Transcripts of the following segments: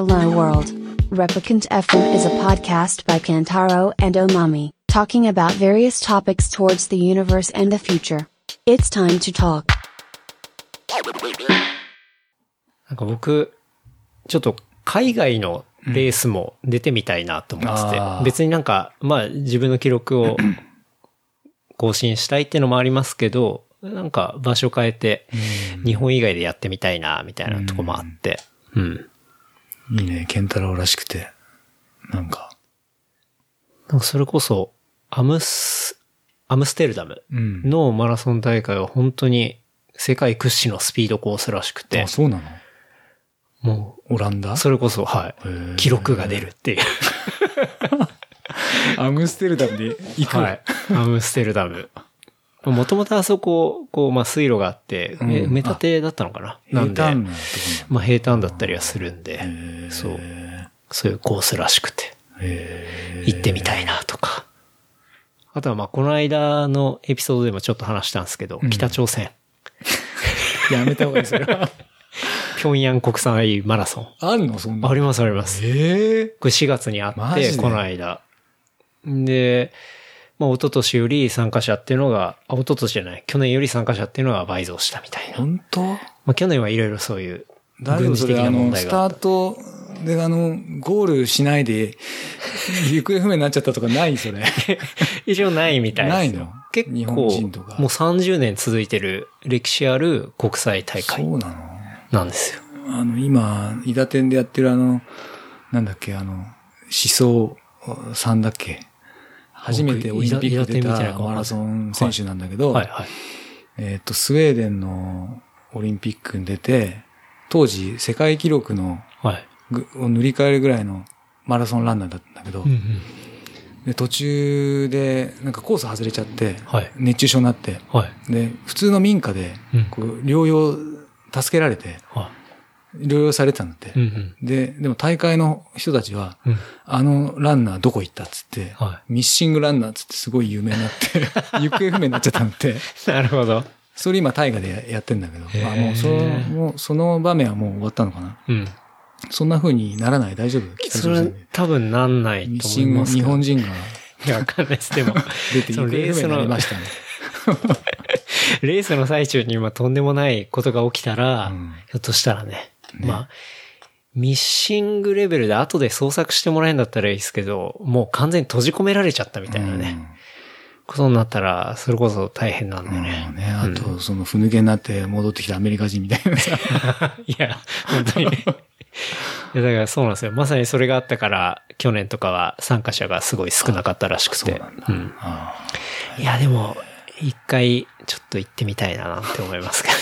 Hello World. Replicant FM is a podcast by Kantaro and Omami, talking about various topics towards the universe and the future. It's time to talk. なんか僕、ちょっと海外のレースも出てみたいなと思ってて、あー別になんか、まあ自分の記録を更新したいっていうのもありますけど、なんか場所変えて、日本以外でやってみたいな、みたいなとこもあって、うん。いいね、ケンタロウらしくて。なんか。なんかそれこそ、アムス、アムステルダムうん。のマラソン大会は本当に世界屈指のスピードコースらしくてあ、、そうなの？もオランダ？う、それこそ、はい、記録が出るっていう。アムステルダムで行く。はい。アムステルダム。もともとあそこ、こう、まあ、水路があって、うん埋め立てだったのかな？なんで、まあ、平坦だったりはするんで。そう、へそういうコースらしくて、行ってみたいなとか。あとは、まあ、この間のエピソードでもちょっと話したんですけど、うん北朝鮮、ー やめた方がいい、それは。平壌国際マラソン。あんの？そんな。ありますあります。ええこれ4月にあって、この間。で、まあ、一昨年より参加者っていうのが、あ、一昨年じゃない、去年より参加者っていうのが倍増したみたいな。本当？まあ、去年はいろいろそういう軍事的な問題スがあった。タートで、あの、ゴールしないで、行方不明になっちゃったとかない？それ。一応ないみたいですよ。ないの？結構、日もう本人とか30年続いてる歴史ある国際大会そうなの？なんですよ。あの、今、伊田店でやってるあの、なんだっけ、あの、思想さんだっけ？初めてオリンピック出たマラソン選手なんだけど、はいはい。えっ、と、スウェーデンのオリンピックに出て、当時世界記録のはい。ぐを塗り替えるぐらいのマラソンランナーだったんだけど、うんうん。で途中でなんかコース外れちゃって、はい熱中症になって、はい。で、普通の民家でうん、こう療養、助けられて、は療養されてたんだって。い。うんうん。で、でも大会の人たちは、うんあのランナーどこ行ったっつって、はミッシングランナーっつってすごい有名になって、行方不明になっちゃったんだって。なるほど。それ今大河でやってんだけど、まあもうその、もうその場面はもう終わったのかな。うん。そんな風にならない大丈夫？北それ。多分なんないとミッシング、思います。日本人がいや、わかんないです。でも、出て行方不明になりましたね。レースの最中に今とんでもないことが起きたら、うんひょっとしたらね、まあ、ミッシングレベルで後で捜索してもらえるんだったらいいですけど、もう完全に閉じ込められちゃったみたいなね、ことになったら、それこそ大変なんでうん。ねうん。ね、あと、その、ふぬけになって戻ってきたアメリカ人みたいなさ。いや、本当に。いや、だからそうなんですよ。まさにそれがあったから、去年とかは参加者がすごい少なかったらしくて。うんあいや、でも、一回、ちょっと行ってみたいななんて思いますけどね。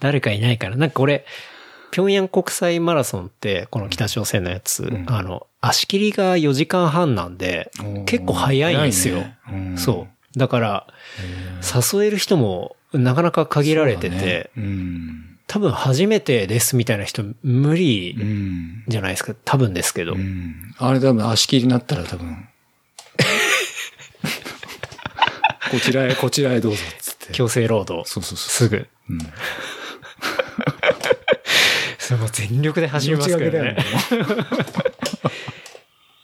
誰かいないから。なんか俺、平壌国際マラソンって、この北朝鮮のやつ、んあの、足切りが4時間半なんで結構早いんですよ。ねうんそう。だから、誘える人もなかなか限られてて、ねうん。多分初めてですみたいな人無う理ん。じゃないですか。多分ですけど。うん。あれ多分足切りになったら多分。こちらへ、こちらへどうぞ、つって。強制労働。そうそうそう。すぐ。うん。それもう全力で走りますからね。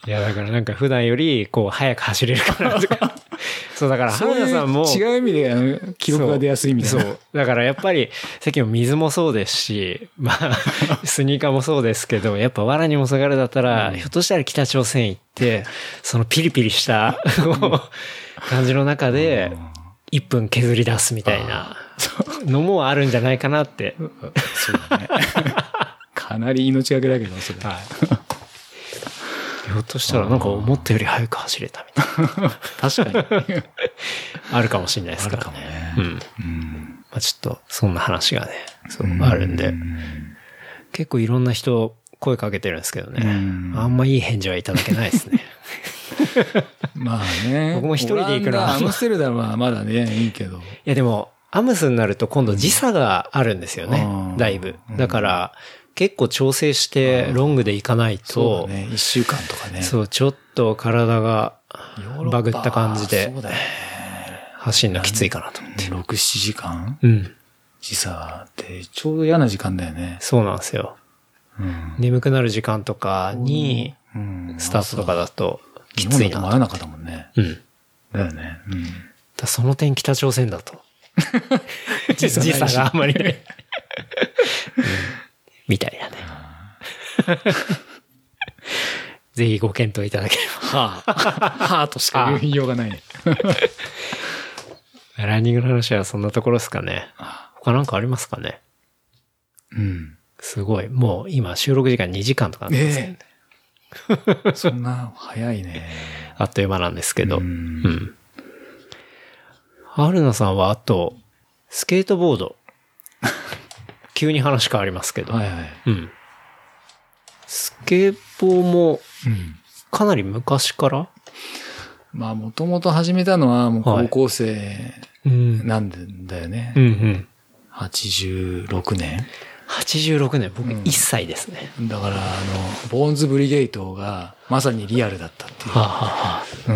いや、だからなんか普段より、こう、早く走れるかなとか。そう、だから、そういう原田さんも。違う意味であの記録が出やすいみたいな。そう。だからやっぱり、さっきの水もそうですし、まあ、スニーカーもそうですけど、やっぱ藁にも下がるだったら、ひょっとしたら北朝鮮行って、そのピリピリした、感じの中で、1分削り出すみたいなのもあるんじゃないかなって。そうだね。かなり命がけだけど、それ。ひょっとしたらなんか思ったより早く走れたみたいな。確かに。あるかもしれないですからね。あるかもねうん。うん。まあちょっと、そんな話がね、そう、あるんで、結構いろんな人声かけてるんですけどね。うんあんまいい返事はいただけないですね。まあね。僕も一人で行くのはアムステルダムはまだね、いいけど。いやでも、アムスになると今度時差があるんですよねう。んだいぶ。だから、結構調整してロングで行かないそとう、だね。一週間とかね。そう、ちょっと体がバグった感じでそうだよね。走るのきついかなと思って。6、7時間？うん。時差ってちょうど嫌な時間だよね。そうなんですよ。うん。眠くなる時間とかに、うん。スタートとかだとき日ついなと。本だと真夜中だもんね。うん。だよね。うん。だその点北朝鮮だと。時時差があんまりない。うんみたいなね。ぜひご検討いただけれはあ。はあとしか言いようがないね。ば。ランニングの話はそんなところですかね。他なんかありますかね？うん。すごい。もう今収録時間2時間とかなんですね。え そんな早いね。あっという間なんですけど。ううんん。春菜さんはあと、スケートボード。急に話変わりますけど。はいはい。うん。スケボーもうん。かなり昔から？まあ、もともと始めたのはもうはい高校生うん。なんだよね。うんうん。86年86年、僕うん1歳ですね。だから、あの、ボーンズブリゲートがまさにリアルだったっていう。はあ、はう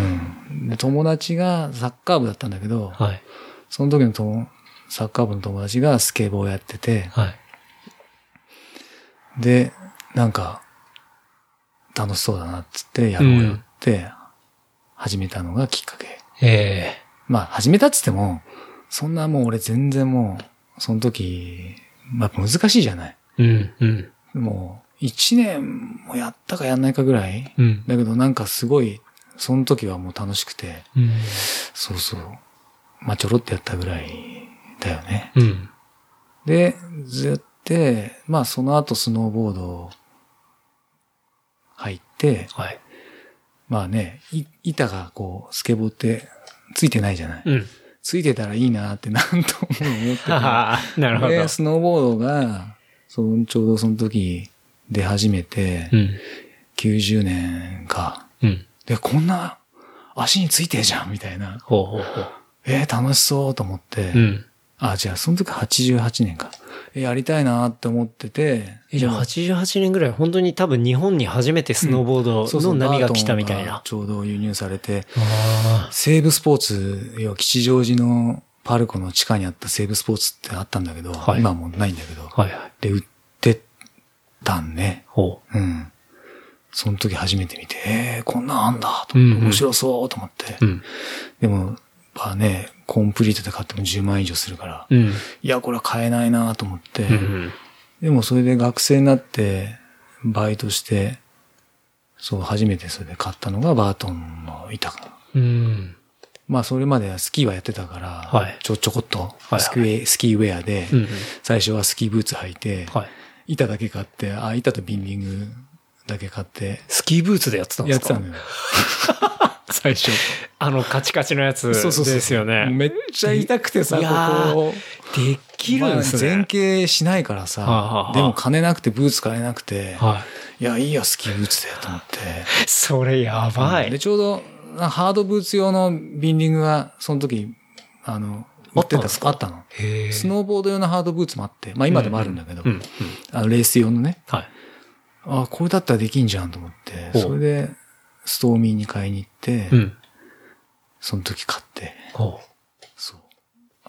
ん。で、友達がサッカー部だったんだけどあ、はい。その時の友サッカー部の友達がスケボーやってて、はい。で、なんか、楽しそうだなっつってやろうよって始めたのがきっかけ。えまあ、始めたっつっても、そんなもう俺全然もう、その時、まあ難しいじゃない。えうん、うん。もう、一年もやったかやんないかぐらい。うん。だけどなんかすごい、その時はもう楽しくて、うん。そうそう。まあちょろってやったぐらいだよね。うん。で、ずって、まあその後スノーボード入って、はい。まあね、い板がこう、スケボーってついてないじゃない。うん。ついてたらいいなってなんとも思ってて。はあ、なるほど。で、スノーボードが、そのちょうどその時出始めて、うん。90年か。うん。で、こんな足についてるじゃんみたいな。ほうほうほう。えー楽しそうと思って。うん。あ、じゃあその時88年か。えやりたいなって思ってて。え、じゃあ88年ぐらい、本当に多分日本に初めてスノーボードの波が来たみたいな。ちょうど輸入されて、あ西武スポーツ、要は吉祥寺のパルコの地下にあった西武スポーツってあったんだけど、はい今はもうないんだけど、あ。はいはい。で、売ってたんね。ほうん。その時初めて見て、えー、こんなんあんだとうんうん思って、面白そうと思って。う。うん。でも、まあね、コンプリートで買っても10万円以上するから、うん。いや、これは買えないなと思って、うん。でもそれで学生になって、バイトして、そう、初めてそれで買ったのがバートンの板かな。うん。まあ、それまではスキーはやってたから、はいちょ、ちょこっとはいスキー、スキーウェアで、うんうん最初はスキーブーツ履いて、はい。板だけ買って、あ、板とビンディングだけ買って、スキーブーツでやってたんですか？やってたのよ。最初。あのカチカチのやつですよね。めっちゃ痛くてさ、ここ。できるんですね。まあ前傾しないからさ、でも金なくてブーツ買えなくて、はいや、いいや、スキーブーツでと思って。い。それやばい。で、ちょうど、なハードブーツ用のビンディングが、その時、あの、売ってたあったんですか？あったの。スノーボード用のハードブーツもあって、まあ今でもあるんだけど。あのレース用のね、はい。あ、これだったらできんじゃんと思って、それで、ストーミーに買いに行って、うん。その時買って、ほそう。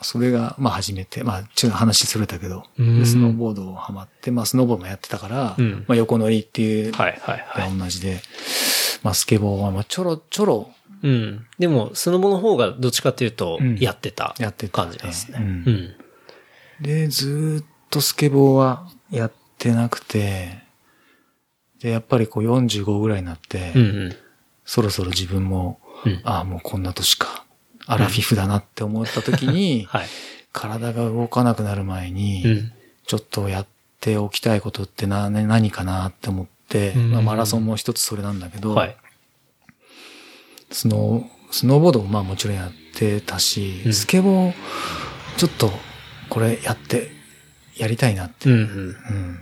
それが、まあ初めて、まあちょっと話それたけど、スノーボードをハマって、まあスノーボードもやってたから、うんまあ横乗りっていうう。はいはいはい。同じで、まあスケボーはまあちょろちょろうん。でも、スノボの方がどっちかっていうとう、んやってたやってた感じですね。ううんん。で、ずーっとスケボーはやってなくて、で、やっぱりこう45ぐらいになって、うんうん。そろそろ自分も、うんああ、もうこんな年か、アラフィフだなって思った時に、はい。体が動かなくなる前に、うん。ちょっとやっておきたいことってな、ね何かなって思って、うんまあ、マラソンも一つそれなんだけど、はい。スノー、スノーボードもまあもちろんやってたし、うんスケボー、ちょっとこれやって、やりたいなって、うんうん。うん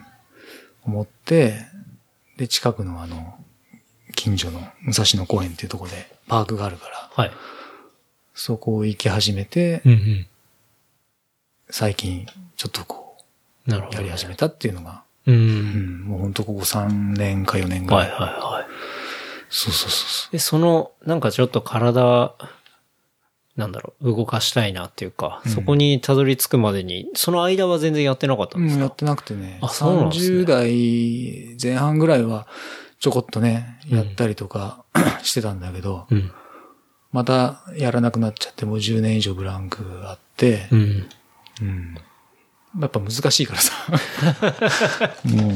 思って、で、近くのあの、近所の武蔵野公園っていうところでパークがあるから、はい。そこ行き始めて、うんうん。最近ちょっとこう、なるほど。やり始めたっていうのが、う。うんん、もうほんとここ3年か4年ぐら。はいいはいはい。そうそうそうそで、その、なんかちょっと体、なんだろう、動かしたいなっていうか、そこにたどり着くまでに、その間は全然やってなかったんですうん、か、やってなくてね。あそうなんですね30代前半ぐらいはちょこっとね、やったりとか してたんだけど、うん。またやらなくなっちゃって、もう10年以上ブランクがあって、うん。うん。やっぱ難しいからさ。もう、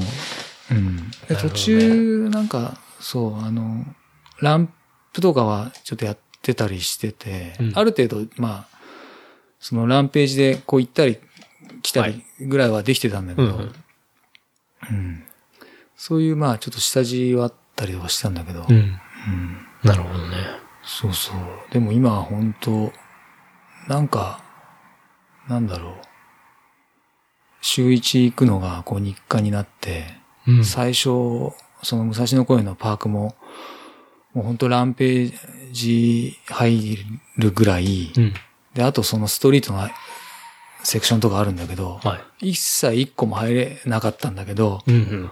うん。で途中、なんか、そう、あの、ランプとかはちょっとやってたりしてて、うんある程度、まあ、そのランページでこう行ったり来たはりぐらいはできてたんだけど、うんうんうんそういうまあちょっと下地はあったりはしたんだけど、うん。うんなるほどね。そうそう。でも今は本当なんか、なんだろう。週一行くのがこう日課になって、うん。最初、その武蔵野公園のパークも、もう本当ランページ入るぐらい、うん。で、あとそのストリートのセクションとかあるんだけど、はい。一切一個も入れなかったんだけど、うんうん。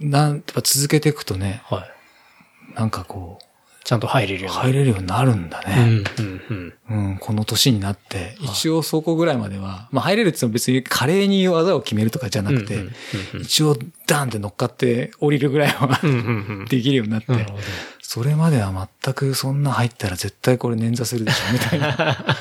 なん、やっぱ続けていくとね、はい。なんかこう、ちゃんと入れるようになる。入れるようになるんだうね。んうんうん。うん、この年になって、一応そこぐらいまでは、まあ入れるって言っても別に華麗に技を決めるとかじゃなくて、うんうんうん一応ダンって乗っかって降りるぐらいは。できるようになって。それまでは全くそんな入ったら絶対これ捻挫するでしょ、みたいな。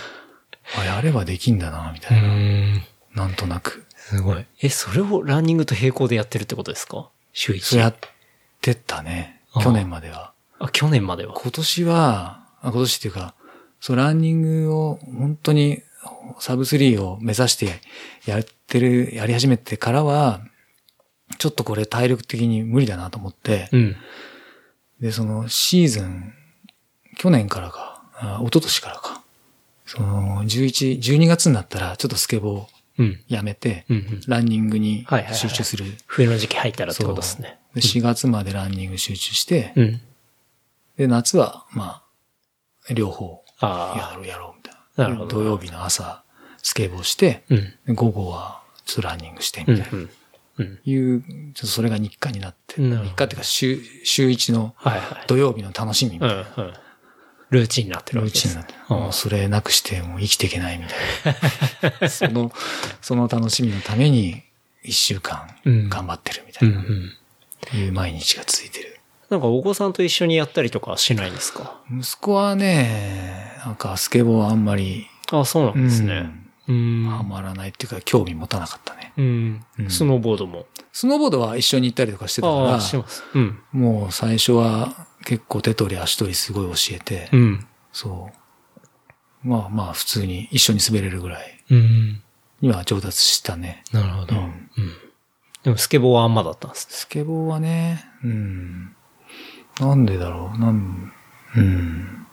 あ、やればできんだな、みたういな。ん。なんとなく。すごい。え、それをランニングと並行でやってるってことですか？週一。やってたね。去年までは。あ、去年までは。今年は、あ今年っていうか、そう、ランニングを本当にサブ3を目指してやってる、やり始めてからは、ちょっとこれ体力的に無理だなと思って、うん。で、そのシーズン、去年からか、あ一昨年からか、その11、12月になったらちょっとスケボーうん。やめて。ランニングに集中する。冬の時期入ったらってことですね。で4月までランニング集中して、うん。で、夏は、まあ、両方。やろうやろうみたいな。なるほど土曜日の朝、スケボーして、うん。で午後はちょっとランニングしてうん。みたいな。うん。うん。いう、ちょっとそれが日課になって、日課っていうか週、週一の。土曜日の楽しみみたいな。うんうん。ルーチンになってるルわけです。ーチンになって、うんもうそれなくしてもう生きていけないみたいな。その、その楽しみのために一週間うん頑張ってるみたいな、ん。いう毎日が続いてる。なんかお子さんと一緒にやったりとかはしないんですか？息子はね、なんかスケボーはあんまり、あそうなんですね。うハん。マらないっていうか興味持たなかったね。スノーボードも。スノーボードは一緒に行ったりとかしてたから、してます。うん。もう最初は結構手取り足取りすごい教えて、うん。そう。まあまあ普通に一緒に滑れるぐらいうん。には上達したね。なるほど。ううんん。でもスケボーはあんまだったんですスケボーはね、うん。なんでだろう、なん、うん。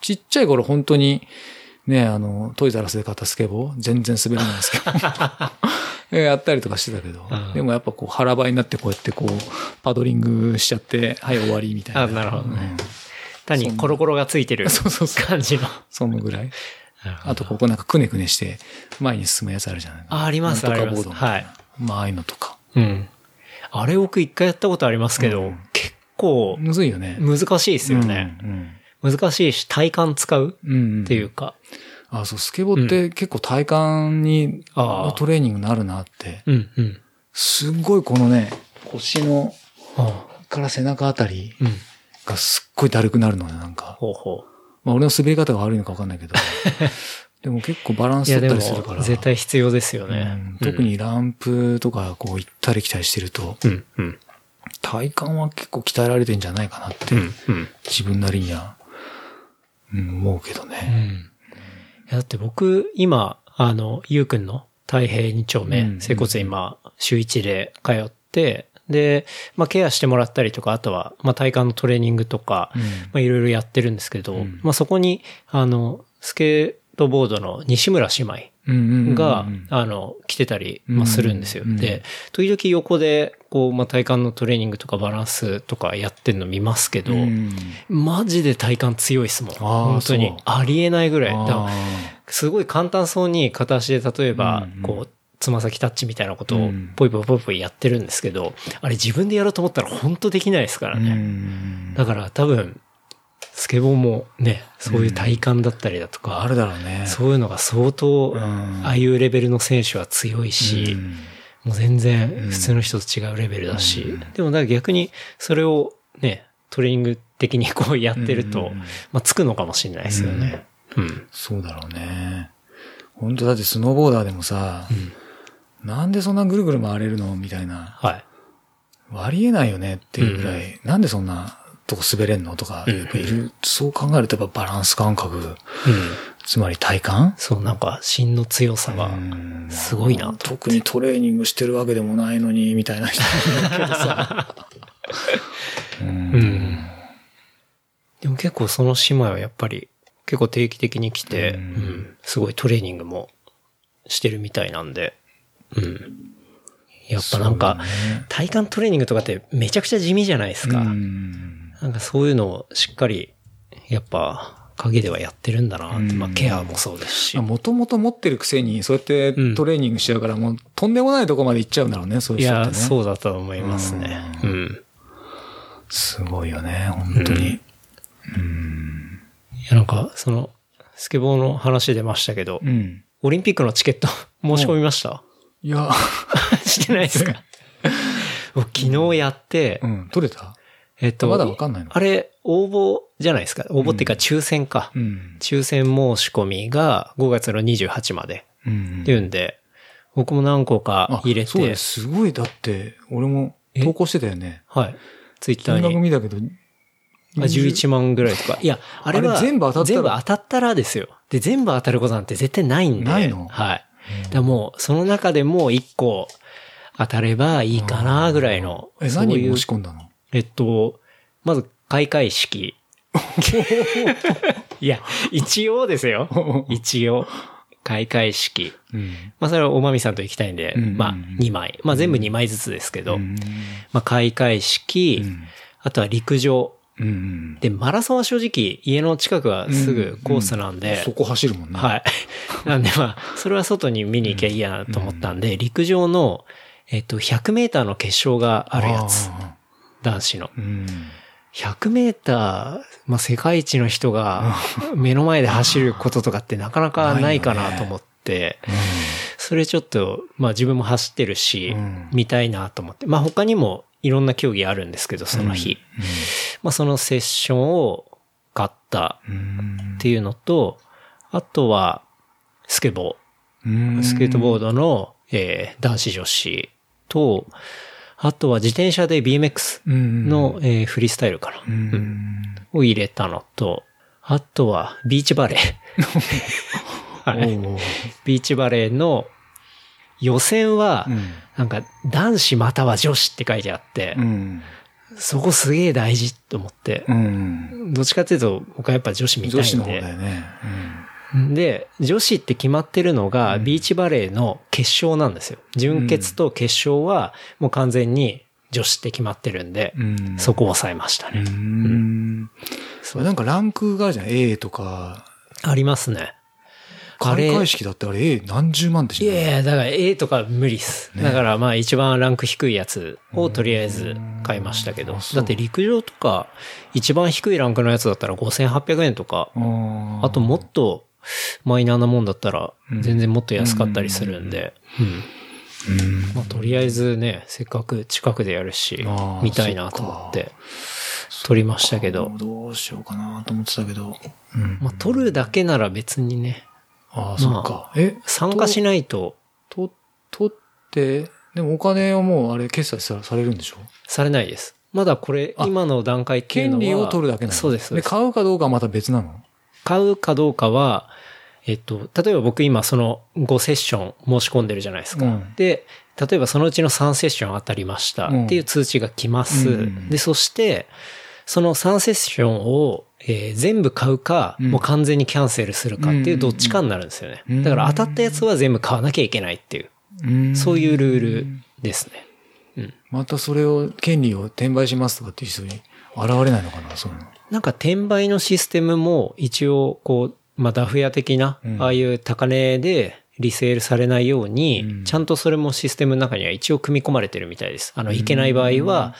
ちっちゃい頃本当に、ね、あの、トイザラスで買ったスケボー、全然滑れないんですけど。えやったりとかしてたけどうん、でもやっぱこう腹ばいになってこうやってこう、パドリングしちゃって、はい終わりみたいな。あなるほどねうん単にコロコロがついてる そうそうそう感じの。そのぐらい。あとここなんかくねくねして前に進むやつあるじゃないあありますありますボードはいまあああいうのとか。うん。あれ僕一回やったことありますけど、うん結構むずいよね。難しいですよね。うん。難しいし体幹使ううん。うん。っていうか。あ、そう、スケボーって結構体幹に、ああトレーニングになるなって。うんうん。すっごいこのね、腰の、あから背中あたりうん。がすっごいだるくなるのね、なんか。ほうほまあ俺の滑り方が悪いのかわかんないけど。でも結構バランう。スいやで取ったりするから。も絶対必要ですようねん。特にランプとかこう行ったり来たりしてると、うん。うん。体幹は結構鍛えられてんじゃないかなって、うん。うん。自分なりには、うん、思うけどうね。ん。いやだって僕、今、あの、ゆうくんの太平2丁目、うん。整骨院今、週1で通って、で、まあ、ケアしてもらったりとか、あとは、まあ、体幹のトレーニングとか、うん。まあ、いろいろやってるんですけど、うん。まあ、そこに、あの、スケートボードの西村姉妹が、あの、来てたり、まあ、するんですよ。うん。で、時々横で、こう、まあ、体幹のトレーニングとかバランスとかやってんの見ますけど、うんマジで体幹強いですもん。ー本当に。ありえないぐらい。らあすごい簡単そうに片足で例えばうんうん、こう、つま先タッチみたいなことをうんポイポイポイポイやってるんですけど、あれ自分でやろうと思ったら本当できないですからね。んだから多分、スケボーもね、そういう体感だったりだとか、あるだろうね。そういうのが相当、んああいうレベルの選手は強いし、うんもう全然普通の人と違うレベルだし、でもだから逆にそれをね、トレーニング的にこうやってると、うんまあつくのかもしれないですよね。うん。そうだろうね。本当だってスノーボーダーでもさ、なんでそんなぐるぐる回れるのみたいな。はい。ありえないよねっていうぐらい、なんでそんなとこ滑れんのとか、うんやっぱいる、そう考えるとやっぱバランス感覚、うん。つまり体感そう、なんか芯の強さがうんすごいなと。特にトレーニングしてるわけでもないのに、みたいな人もいるけどさ。でも結構その姉妹はやっぱり結構定期的に来て、ううんん、すごいトレーニングもしてるみたいなんで、うん。やっぱなんか、体幹トレーニングとかってめちゃくちゃ地味じゃないですか。うんなんかそういうのをしっかり、やっぱ、影ではやってるんだなって、うん。まあケアもそうですし。もともと持ってるくせに、そうやってトレーニングしちゃうから、もうとんでもないとこまで行っちゃうんだろうね、そういうい人ってね。や、そうだと思いますね。ううん。すごいよね、本当に。いや、なんか、その、スケボーの話出ましたけど、うん。オリンピックのチケット申し込みました？いや、してないですか？僕昨日やってう、ん、取れた？えっと、まだわかんないの？あれ、応募じゃないですか。応募っていうか抽選か。うん。抽選申し込みが5月の28までうんっていうんで、僕も何個かあ入れてそうで、す。すごい、だって、俺も投稿してたよね。はい。ツイッター金額に。見たけど、あ11万ぐらいとか。いや、あれは、全部当たったら全部当たったらですよ。で、全部当たることなんて絶対ないんで。ないの？はい。だもう、その中でも1個当たればいいかな、ぐらいの。え、何申し込んだの？えっと、まず、開会式。いや、一応ですよ。一応。開会式。うん。まあ、それはおまみさんと行きたいんで、うんまあ、2枚。まあ、全部2枚ずつですけど、うんまあ、開会式、うんあとは陸上。うん。で、マラソンは正直、家の近くはすぐコースなんで、そこ走るもんね。はい。なんでまあ、それは外に見に行きゃいいやなと思ったんで、陸上の、えっと、100メーターの決勝があるやつ。あ男子の。ー。うん。100メーター、まあ、世界一の人が目の前で走ることとかってなかなかないかなと思って、それちょっと、まあ自分も走ってるし、うん見たいなと思って。まあ他にもいろんな競技あるんですけど、その日。まあそのセッションを買ったうんっていうのと、あとは、スケボうんー。スケートボードの、えー男子女子と、あとは自転車で BMX うんの、えーフリースタイルかな。うん。を入れたのと、あとはビーチバレー。はい。ビーチバレーの予選はう、ん。なんか男子または女子って書いてあってう、ん。そこすげえ大事と思って。う、ん。どっちかっていうと僕はやっぱ女子見た女子のいんで。方だよね。で、女子って決まってるのがビーチバレーの決勝なんですよ。準決と決勝はもう完全に女子って決まってるんで、うんそこを抑えましたうね。ん。なんかランクがあるじゃん。A とか。ありますね。開会式だってあれ A 何十万ってしいやいや、だから A とか無理っす。ねだからまあ一番ランク低いやつをとりあえず買いましたけど。だって陸上とか一番低いランクのやつだったら5800円とか、ああともっとマイナーなもんだったら全然もっと安かったりするんで。うん。まあとりあえずね、せっかく近くでやるし見たいなと思って撮りましたけど。どうしようかなと思ってたけど。うん。まあ撮るだけなら別にね、ああ、そっか。え、参加しないとと、取って、でもお金はもうあれ決済さされるんでしょ？されないです。まだこれ、あ今の段階っていうのは。権利を取るだけなの？そうです。そうで、です買うかどうかはまた別なの？買うかどうかは、えっと、例えば僕今その5セッション申し込んでるじゃないですか。うんで、例えばそのうちの3セッション当たりましたうんっていう通知が来ます。うんで、そして、その3セッションを、えー全部買うか、うんもう完全にキャンセルするかっていうどっちかになるんですよね。うんだから当たったやつは全部買わなきゃいけないっていう、うんそういうルールですね。うん。またそれを、権利を転売しますとかっていう人に現れないのかなそういうの。なんか転売のシステムも一応こう、まあダフ屋的な、うんああいう高値でリセールされないように、うんちゃんとそれもシステムの中には一応組み込まれてるみたいです。あの、いけない場合は、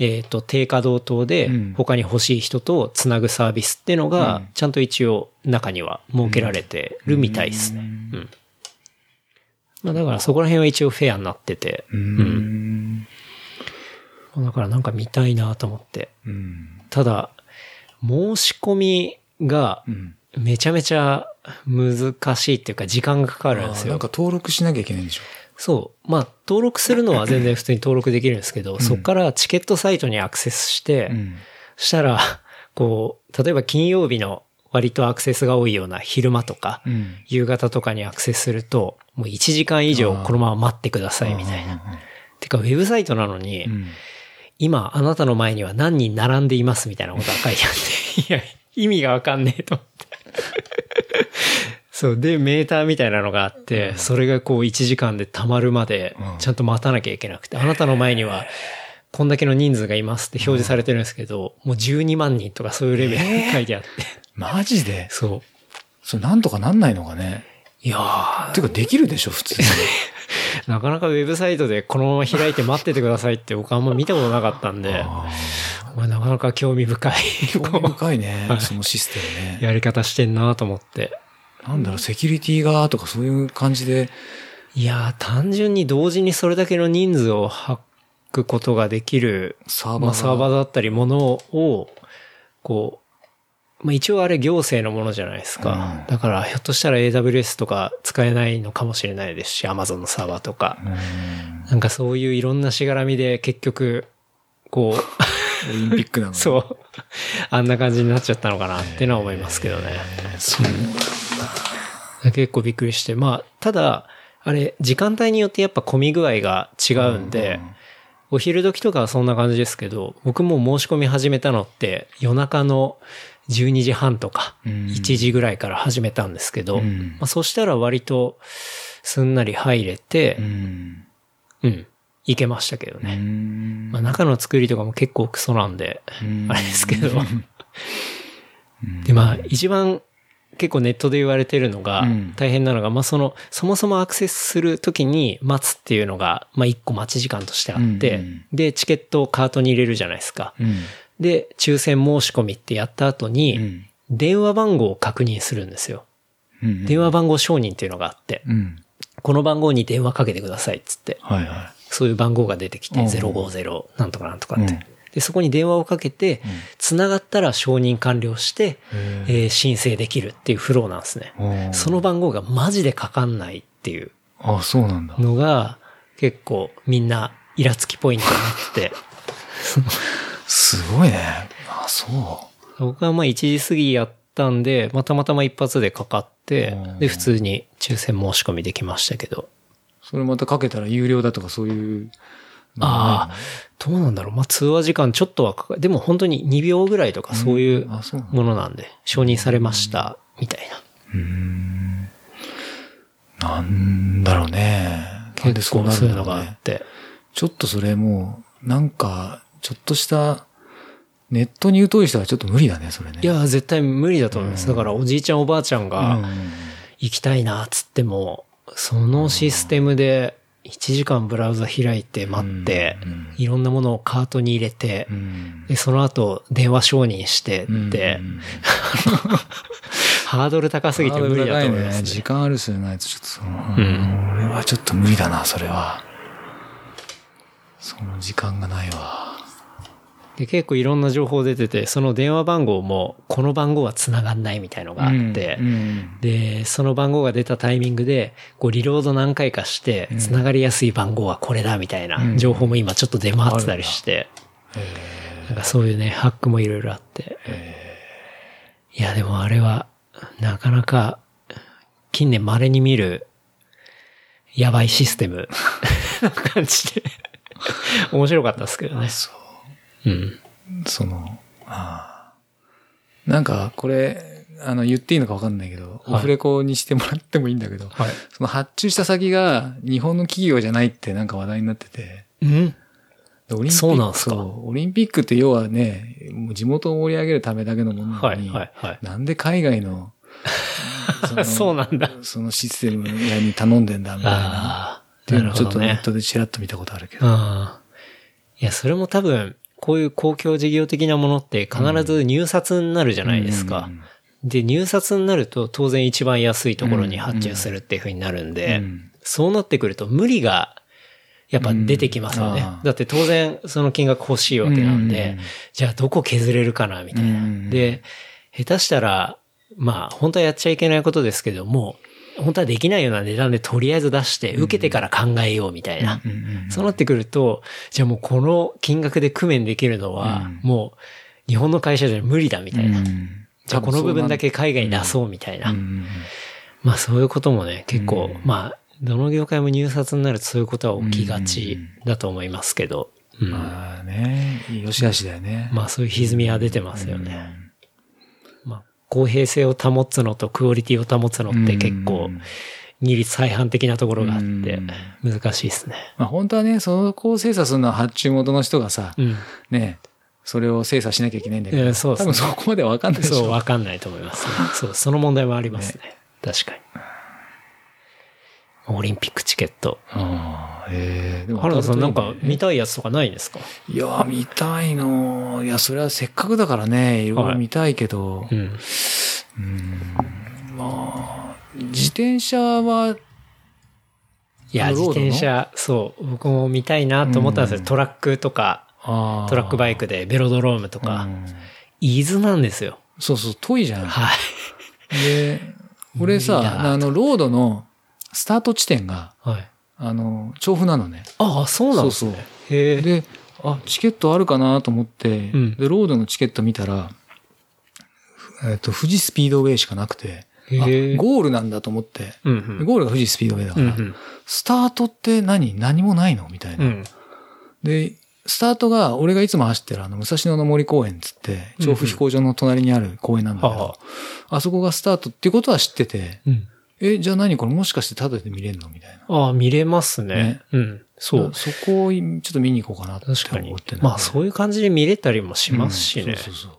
えっ、と、低稼働灯でうん他に欲しい人とつなぐサービスっていうのがうん、ちゃんと一応中には設けられてるみたいですね。うん。まあだからそこら辺は一応フェアになってて、うーん。だからなんか見たいなと思って。うん。ただ、申し込みがうん。めちゃめちゃ難しいっていうか時間がかかるんですよなん。か登録しなきゃいけないんでしょ？そう。まあ、登録するのは全然普通に登録できるんですけど、そこからチケットサイトにアクセスして、うん。したら、こう、例えば金曜日の割とアクセスが多いような昼間とか、うん。夕方とかにアクセスすると、もう1時間以上このまま待ってくださいみたいな。てか、ウェブサイトなのに、うん。今あなたの前には何人並んでいますみたいなことが書いてあって、いや、意味がわかんねえと思って。そう。で、メーターみたいなのがあって、それがこう1時間で溜まるまでうん、ちゃんと待たなきゃいけなくて、あなたの前には、こんだけの人数がいますって表示されてるんですけど、もう12万人とかそういうレベルで書いてあって。マジで？そう。それなんとかなんないのかね。いやーていうかできるでしょ、普通に。なかなかウェブサイトでこのまま開いて待っててくださいって僕あんま見たことなかったんで、あまあ、なかなか興味深いー興味深いねは、いそのシステムね。やり方してんなと思って。なんだろう、セキュリティがとかそういう感じで、いやー、単純に同時にそれだけの人数を吐くことができる、サーバーがまあ、サーバーだったりものを、こう、まあ、一応あれ行政のものじゃないですか。うんだから、ひょっとしたら AWS とか使えないのかもしれないですし、Amazon のサーバーとか。うんなんかそういういろんなしがらみで結局、こオリンピックなのう、そう、あんな感じになっちゃったのかなっていうのは思いますけどね。そう。結構びっくりして。まあ、ただ、あれ、時間帯によってやっぱ混み具合が違うんで、お昼時とかはそんな感じですけど、僕も申し込み始めたのって夜中の12時半とかうん1時ぐらいから始めたんですけど、うんまあ、そしたら割とすんなり入れてう、ん。うん、いけましたけどうね。んまあ、中の作りとかも結構クソなんで、うんあれですけど。で、まあ、一番結構ネットで言われてるのがうん、大変なのが、まあその、そもそもアクセスするときに待つっていうのが、まあ一個待ち時間としてあって、うんうんで、チケットをカートに入れるじゃないですか。うん。で、抽選申し込みってやった後に、うん電話番号を確認するんですよ。うん。電話番号承認っていうのがあって、うん。この番号に電話かけてくださいっつって、はいはそういう番号が出てきて、うん050なんとかなんとかって。うんで、そこに電話をかけて、繋がったら承認完了して、へえー申請できるっていうフローなんですね。い。その番号がマジでかかんないっていうあ、そうなんだ。のが、結構みんなイラつきポイントになってて、すごいね。あ、そ僕はまあ1時過ぎやったんで、まあたまたま一発でかかってうん、で、普通に抽選申し込みできましたけど。う。それまたかけたら有料だとかそういう。ああ、どうなんだろう。まあ通話時間ちょっとはかかでも本当に2秒ぐらいとかそういうものなんで、承認されました、みたいな。うーん。なんだろうね。結構そういうのがあねって。ちょっとそれもう、なんか、ちょっとした、ネットに疎い人はちょっと無理だね、それね。いや、絶対無理だと思います。だからおじいちゃんおばあちゃんうん、が行きたいな、つっても、そのシステムで1時間ブラウザ開いて待ってうん、いろんなものをカートに入れてう、ん。で、その後電話承認してうんってう、ん ハードル高すぎて無理だと思います時ね。間あるするないとちょっとその、ん俺はちょっと無理だな、それは。その時間がないわ。で、結構いろんな情報出てて、その電話番号も、この番号は繋がんないみたいのがあって、うんで、その番号が出たタイミングで、こうリロード何回かして、繋がりやすい番号はこれだみたいな情報も今ちょっと出回ってたりして、な。んかそういうね、ハックもいろいろあって。いや、でもあれは、なかなか、近年稀に見る、やばいシステム な感じで、面白かったですけどね。そう。うん。その、ああなんか、これ、あの、言っていいのかわかんないけど、はいオフレコにしてもらってもいいんだけど、はい。その発注した先が日本の企業じゃないってなんか話題になってて、うんでオリンピックそうなんすかそうオリンピックって要はね、もう地元を盛り上げるためだけのものなはい、のに、はい、はい。なんで海外の、そのそうなんだ。そのシステム屋に頼んでんだみたいな。っていうのをちょっとネねッ。トでチラッと見たことあるけど。ああ。いや、それも多分、こういう公共事業的なものって必ず入札になるじゃないですか。うんで、入札になると当然一番安いところに発注するっていう風になるんで、うんそうなってくると無理がやっぱ出てきますよね。うんだって当然その金額欲しいわけなんで、うんじゃあどこ削れるかなみたいな。うんで、下手したら、まあ本当はやっちゃいけないことですけども、本当はできないような値段でとりあえず出して受けてから考えようみたいな。そうなってくると、じゃあもうこの金額で工面できるのは、うんもう日本の会社じゃ無理だみたいな。うんじゃあこの部分だけ海外に出そうみたいな。まあそういうこともね、結構、うんまあ、どの業界も入札になるとそういうことは起きがちだと思いますけど、うんまあね、よしあしだよね。まあそういう歪みは出てますよね。まあ、公平性を保つのとクオリティを保つのって結構うん二律再反的なところがあってうん難しいですね。まあ本当はね、そこを精査するのは発注元の人がさ、うん。ね、それを精査しなきゃいけないんだけど、そうね多分そこまでわかんないでしょ。そう、わかんないと思います、ね。そう、その問題もありますね。確かに。オリンピックチケット。ああ、ええでも原田さんなんか見いたいやつとかないんですか？いや、見たいの。いや、それはせっかくだからね、いろいろ見たいけど、うん。まあ、自転車は、いや、自転車、そう、僕も見たいなと思ったんですよ。うんトラックとか、トラックバイクでベロドロームとかう、ん伊豆なんですよ。そうそう、遠いじゃん。はい。で、俺さ、あの、ロードのスタート地点が、はい。あの、調布なのね。ああ、そうなんですそうね。へえ。で、あ、チケットあるかなと思って、うんで、ロードのチケット見たら、えっ、と、富士スピードウェイしかなくて、あ。ゴールなんだと思って、うんうん。ゴールが富士スピードウェイだから、うんうんスタートって何？何もないの？みたいな、うん。で、スタートが、俺がいつも走ってるあの、武蔵野の森公園っつって、調布飛行場の隣にある公園なんだけど、はあそこがスタートっていうことは知ってて、うん。え、じゃあ何これもしかしてタダで見れるのみたいな。ああ、見れますねね。うん。そう。そこをちょっと見に行こうかなって思ってね。まあそういう感じで見れたりもしますしねうん。そうそうそう。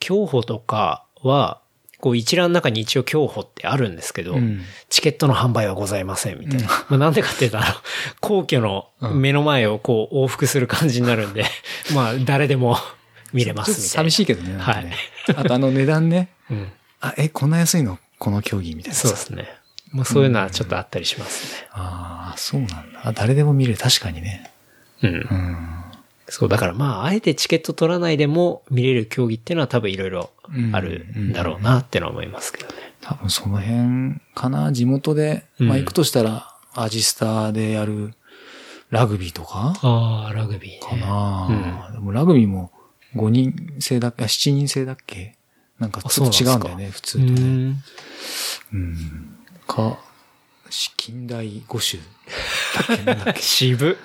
競歩とかは、こう一覧の中に一応競歩ってあるんですけど、うんチケットの販売はございませんみたいな。まあなんでかっていうと、あの、皇居の目の前をこう往復する感じになるんで、まあ誰でも見れますみたいな。寂しいけどねはいあとあの値段ね。うん。あ、え、こんな安いのこの競技みたいなさ。そうですね。まあそういうのはちょっとあったりしますね。ああ、そうなんだ。あ、誰でも見れる。確かにね。うん。うん。そう、だからまあ、あえてチケット取らないでも見れる競技っていうのは多分いろいろあるんだろうなってのは思いますけどね。多分その辺かな。地元で、まあうん行くとしたら、アジスタでやるラグビーとか？ああ、ラグビーかね。な。でもラグビーも5人制だっけ？あ ?7 人制だっけ？なんかちょっと違うんだよね、普通うとね。ん。うん。か、し近代五種だっけなんだっけ渋。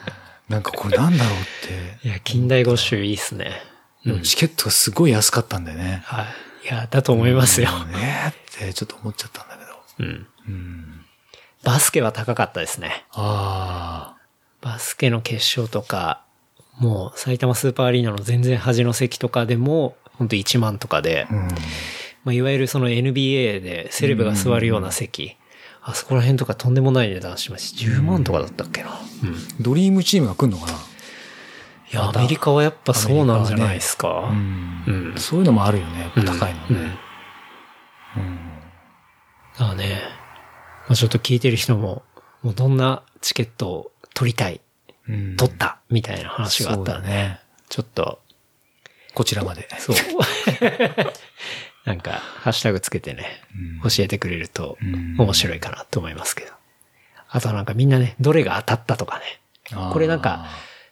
なんかこれなんだろうって。いや、近代五種いいっすね。でもチケットがすごい安かったんだよね。はい。いや、だと思いますよ。うんねってちょっと思っちゃったんだけど。うん。うん。バスケは高かったですね。あバスケの決勝とか、もう埼玉スーパーアリーナの全然端の席とかでも、ほんと1万とかで、あ。うん。まあ、いわゆるその NBA でセレブが座るような席、あそこら辺とかとんでもない値段しました。10万とかだったっけな。うん。ドリームチームが来るのかな？いや、アメリカはやっぱそうなんじゃないですか。うんうんそういうのもあるよね。高いのうん。ね。だからね、まあ、ちょっと聞いてる人も、もうどんなチケットを取りたい、うん取った、みたいな話があったらね、ねちょっと、こちらまで。そう。なんか、ハッシュタグつけてね、教えてくれるとうん面白いかなと思いますけど。あとはなんかみんなね、どれが当たったとかね。これなんか、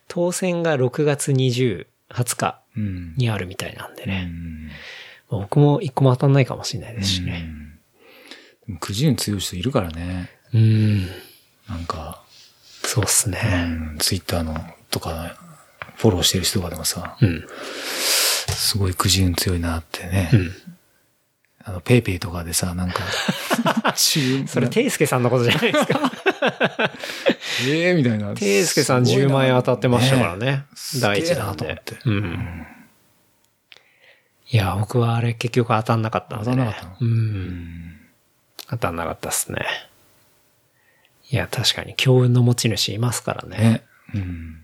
当選が6月20、20日うん。にあるみたいなんでうね。ん僕も一個も当たんないかもしれないですしね。でもくじ運強い人いるからね。うん。なんか、そうっすうね。ん、ツイッターのとか、フォローしてる人とかでもさ、うん。すごいくじ運強いなってね。うん。あの、ペイペイとかでさ、なんか、注それ、ていすけさんのことじゃないですか。ええみたいな。ていすけさん10万円当たってましたからね。ね。第一弾ですげえなと思って。うん。いや、僕はあれ結局当たんなかったんで、ね。当たんなかったの？うん。当たんなかったっすね。いや、確かに強運の持ち主いますからね。ね。うん。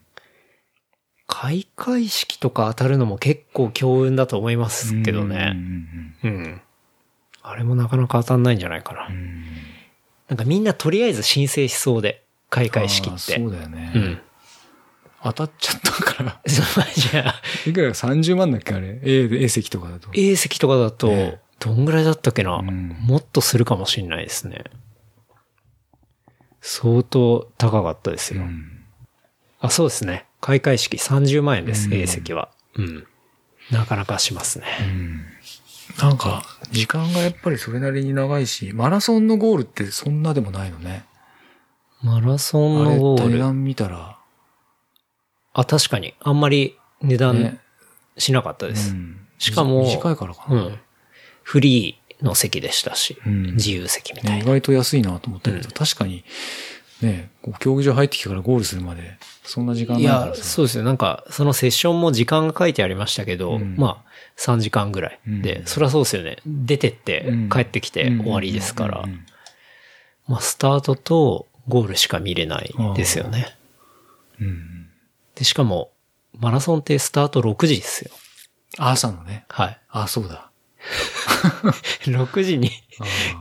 開会式とか当たるのも結構強運だと思いますけどうんね。うんうん。あれもなかなか当たんないんじゃないかな。うんうんなんかみんなとりあえず申請しそうで、開会式って。そうだよね。うん。当たっちゃったから。そうじゃあ、いくら30万だっけあれ ?A、A 席とかだと。A 席とかだとね、どんぐらいだったっけな、うんもっとするかもしれないですね。相当高かったですよ。うんあ、そうですね。開会式30万円です、うん A 席は。うん。なかなかしますね。なんか、時間がやっぱりそれなりに長いし、マラソンのゴールってそんなでもないのね。マラソンのゴール。値段見たら、あ、確かに。あんまり値段ねしなかったです。うんしかも短いからかな。うん。フリーの席でしたし、うん自由席みたね、いな。意外と安いなと思ったけど、うん確かに、ね、競技場入ってきてからゴールするまで、そんな時間ないいかやら、さ。そうですよ。なんか、そのセッションも時間が書いてありましたけど、うんまあ、3時間ぐらい。で、うんそりゃそうですよね。出てってうん、帰ってきて終わりですからまあ、スタートとゴールしか見れないですよね。うんうんで、しかも、マラソンってスタート6時ですよ。朝のね。はい。あ、そうだ。6時に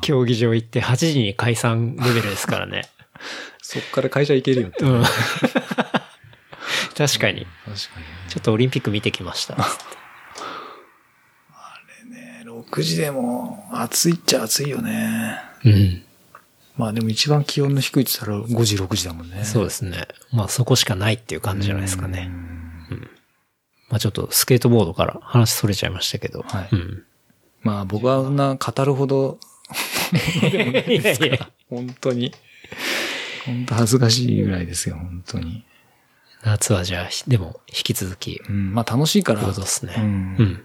競技場行って8時に解散レベルですからね。そっから会社行けるよって。うん。確かに。確かにね。ちょっとオリンピック見てきました。ね6時でも暑いっちゃ暑いよね。うん。まあでも一番気温の低いって言ったら5時、6時だもんね。そうですね。まあそこしかないっていう感じじゃないですかね。うんまあちょっとスケートボードから話それちゃいましたけど。はいうん。まあ僕はそんな語るほど、いやいや本当に。本当恥ずかしいぐらいですよ、本当に。夏はじゃあ、でも引き続き、うん、まあ楽しいから。ってことですね。ううんん。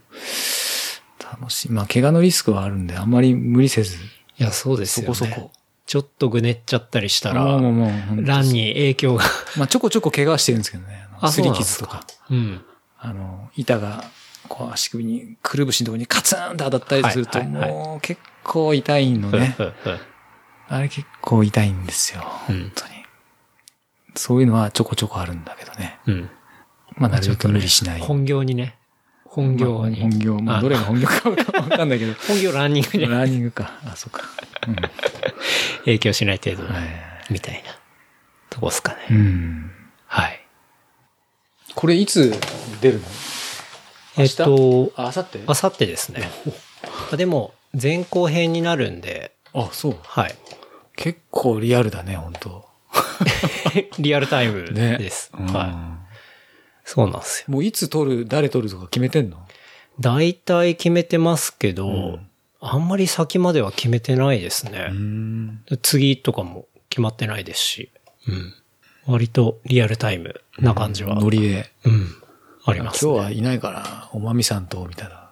楽しい。まあ怪我のリスクはあるんで、あんまり無理せず、いや、そうですよね。そこそこ。ちょっとぐねっちゃったりしたら、もうもうランに影響が。まあちょこちょこ怪我はしてるんですけどね。すり傷とか。うん。あの、板が、こう足首に、くるぶしのところにカツンと当たったりすると、もう結構痛いのね。あれ結構痛いんですよ。うん本当に。そういうのはちょこちょこあるんだけどね。うん。まあなるべく無理しない。本業にね。本業まあに。本業。まあどれが本業かわかんないけど。本業ランニングにランニングか。あ、そうか。うん。影響しない程度にはいみたいなとこですかうね。ん。はい。これいつ出るの？えっと、あ、あさってあさってですね。あでも、前後編になるんで、あ、そう。はい。結構リアルだね、本当 リアルタイムね。です。うんはい。そうなんですよ。もういつ撮る、誰撮るとか決めてんの？大体決めてますけど、うんあんまり先までは決めてないですね。ん。次とかも決まってないですし、うん。割とリアルタイムな感じは、ノリで。うん。あります、ね。今日はいないから、おまみさんと、みたいな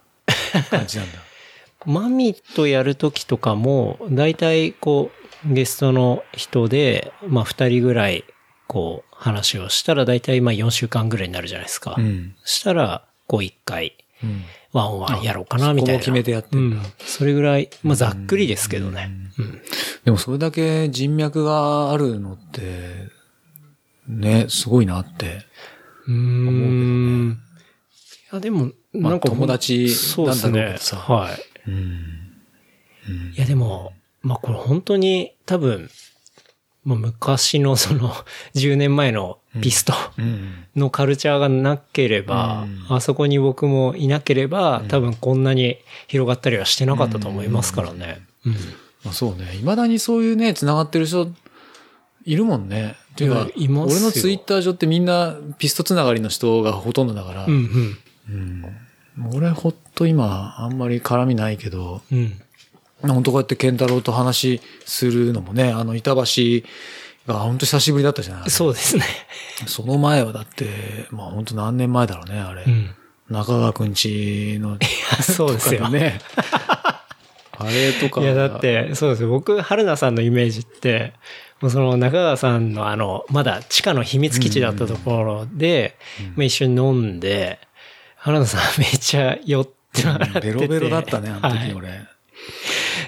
感じなんだ。マミとやるときとかも、大体こう、ゲストの人で、まあ二人ぐらい、こう、話をしたら大体まあ4週間ぐらいになるじゃないですか。うん。したら、こう一回、うん。ワンワンやろうかな、みたいな。そこも決めてやってうんん。それぐらい、まあざっくりですけどね。うん。でもそれだけ人脈があるのって、ね、すごいなって。うーん。いや、でも、まあなんか、友達そうですねなんだろうけど。さはい。うん。いやでも、まあこれ本当に多分、まあ昔のその 10年前のピストうん。のカルチャーがなければ、あそこに僕もいなければ、多分こんなに広がったりはしてなかったと思いますからね。うん。まあそうね。未だにそういうね、繋がってる人、いるもんね。ていうか俺のツイッター上ってみんなピストつながりの人がほとんどだから、うんうん。もう俺ほっと今あんまり絡みないけど、うん。本当こうやって健太郎と話するのもね、あの板橋が本当久しぶりだったじゃないそうですね。その前はだって、まあ本当何年前だろうね、あれ。うん。中川くんちの、そうですよね。あれとか。いや、だっ、て、そうですよ。僕、春菜さんのイメージって、もうその中川さんのあの、まだ地下の秘密基地だったところで、まあ一緒に飲んで、春菜さんめっちゃ酔ってててベロベロだったね、あのはい時俺。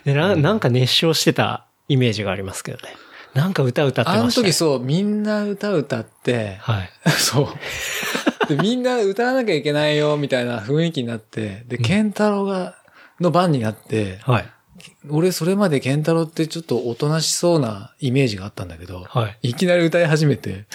でな。なんか熱唱してたイメージがありますけどね。なんか歌歌ってあのました、ね。時そう、みんな歌歌って、はい。そう。で、みんな歌わなきゃいけないよ、みたいな雰囲気になって、で、ケンタロウが、の番になって、はい。俺それまでケンタロウってちょっとおとなしそうなイメージがあったんだけど、はい。いきなり歌い始めて、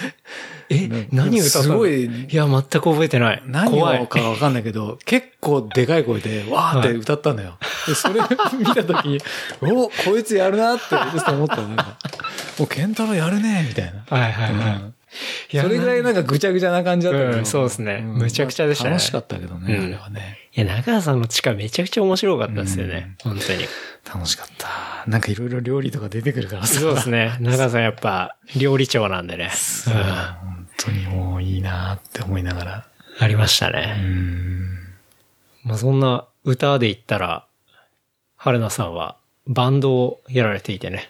え、何歌ったの？すごいいや、全く覚えてない。何。をかわかんないけど、結構でかい声で、わーって歌ったのよ。で、それ 見たときに、おこいつやるなって、思ったのなんか、お、ケンタロウやるねみたいな。はいはいはい。うんそれぐらいなんかぐちゃぐちゃな感じだったけど、うんそうですねむちゃくちゃでしたね楽しかったけどね、うんあれはね。いや、中川さんの地下めちゃくちゃ面白かったですよね。本当に。楽しかった。なんかいろいろ料理とか出てくるからさ。そうですね。中川さんやっぱ料理長なんでね。そううん本当にもういいなって思いながら。ありましたうね。ん。まあそんな歌で言ったら、春菜さんはバンドをやられていてね。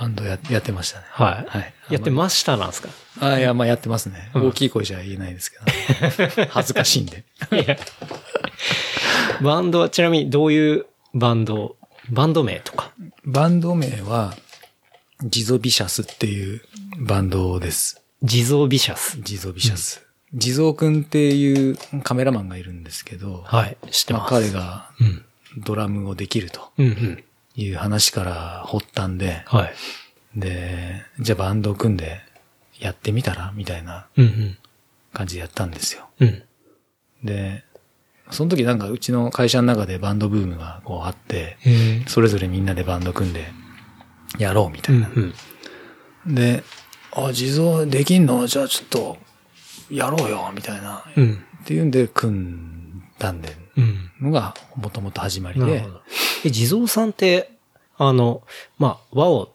バンドややってましたね。はい。はい。やってましたなんですか？あ、いや、まあやってますね。うん大きい声じゃ言えないですけど。恥ずかしいんで。いや。バンドはちなみにどういうバンド、バンド名とか。バンド名は、ジゾビシャスっていうバンドです。地蔵ビシャス。ジゾビシャス。地蔵くんっていうカメラマンがいるんですけど、はい。知ってます。彼がうん。ドラムをできると。いう話から発端で、はい。で、じゃあバンドを組んでやってみたらみたいな。感じでやったんですよ。うん。で、その時なんかうちの会社の中でバンドブームがこうあって。それぞれみんなでバンド組んでやろうみたいな。うんうん。で、あ、地蔵できんの？じゃあちょっとやろうよみたいな。うん。っていうんで組んだんで、うん。のがもともと始まりで。え、地蔵さんって、あの、まあ、和を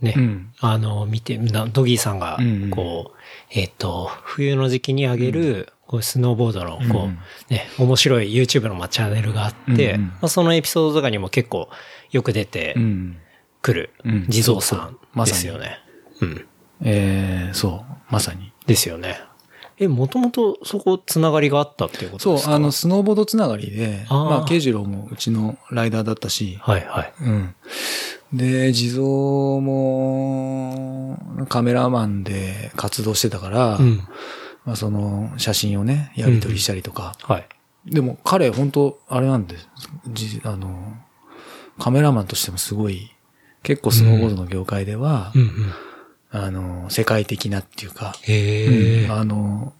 ね、うんあの、見て、なドギーさんがうんうん、こう、えっ、と、冬の時期に上げる、こうスノーボードの、こう、うんね、面白い YouTube のまあチャンネルがあって、まあ、そのエピソードとかにも結構よく出てうん。くるうん地蔵さんですよね。うん。えー、そう、まさに。ですよね。え、もともとそこつながりがあったっていうことです、か？そうあの、、スノーボードつながりで、あーまあ、慶次郎もうちのライダーだったし、はいはい。うん。で、地蔵も、カメラマンで活動してたから、うん。まあ、その、写真をね、やり取りしたりとか。はい。でも、彼、本当あれなんです。じあの、カメラマンとしてもすごい、結構スノーボードの業界では、うんうん。あの、世界的なっていうか、うんあの、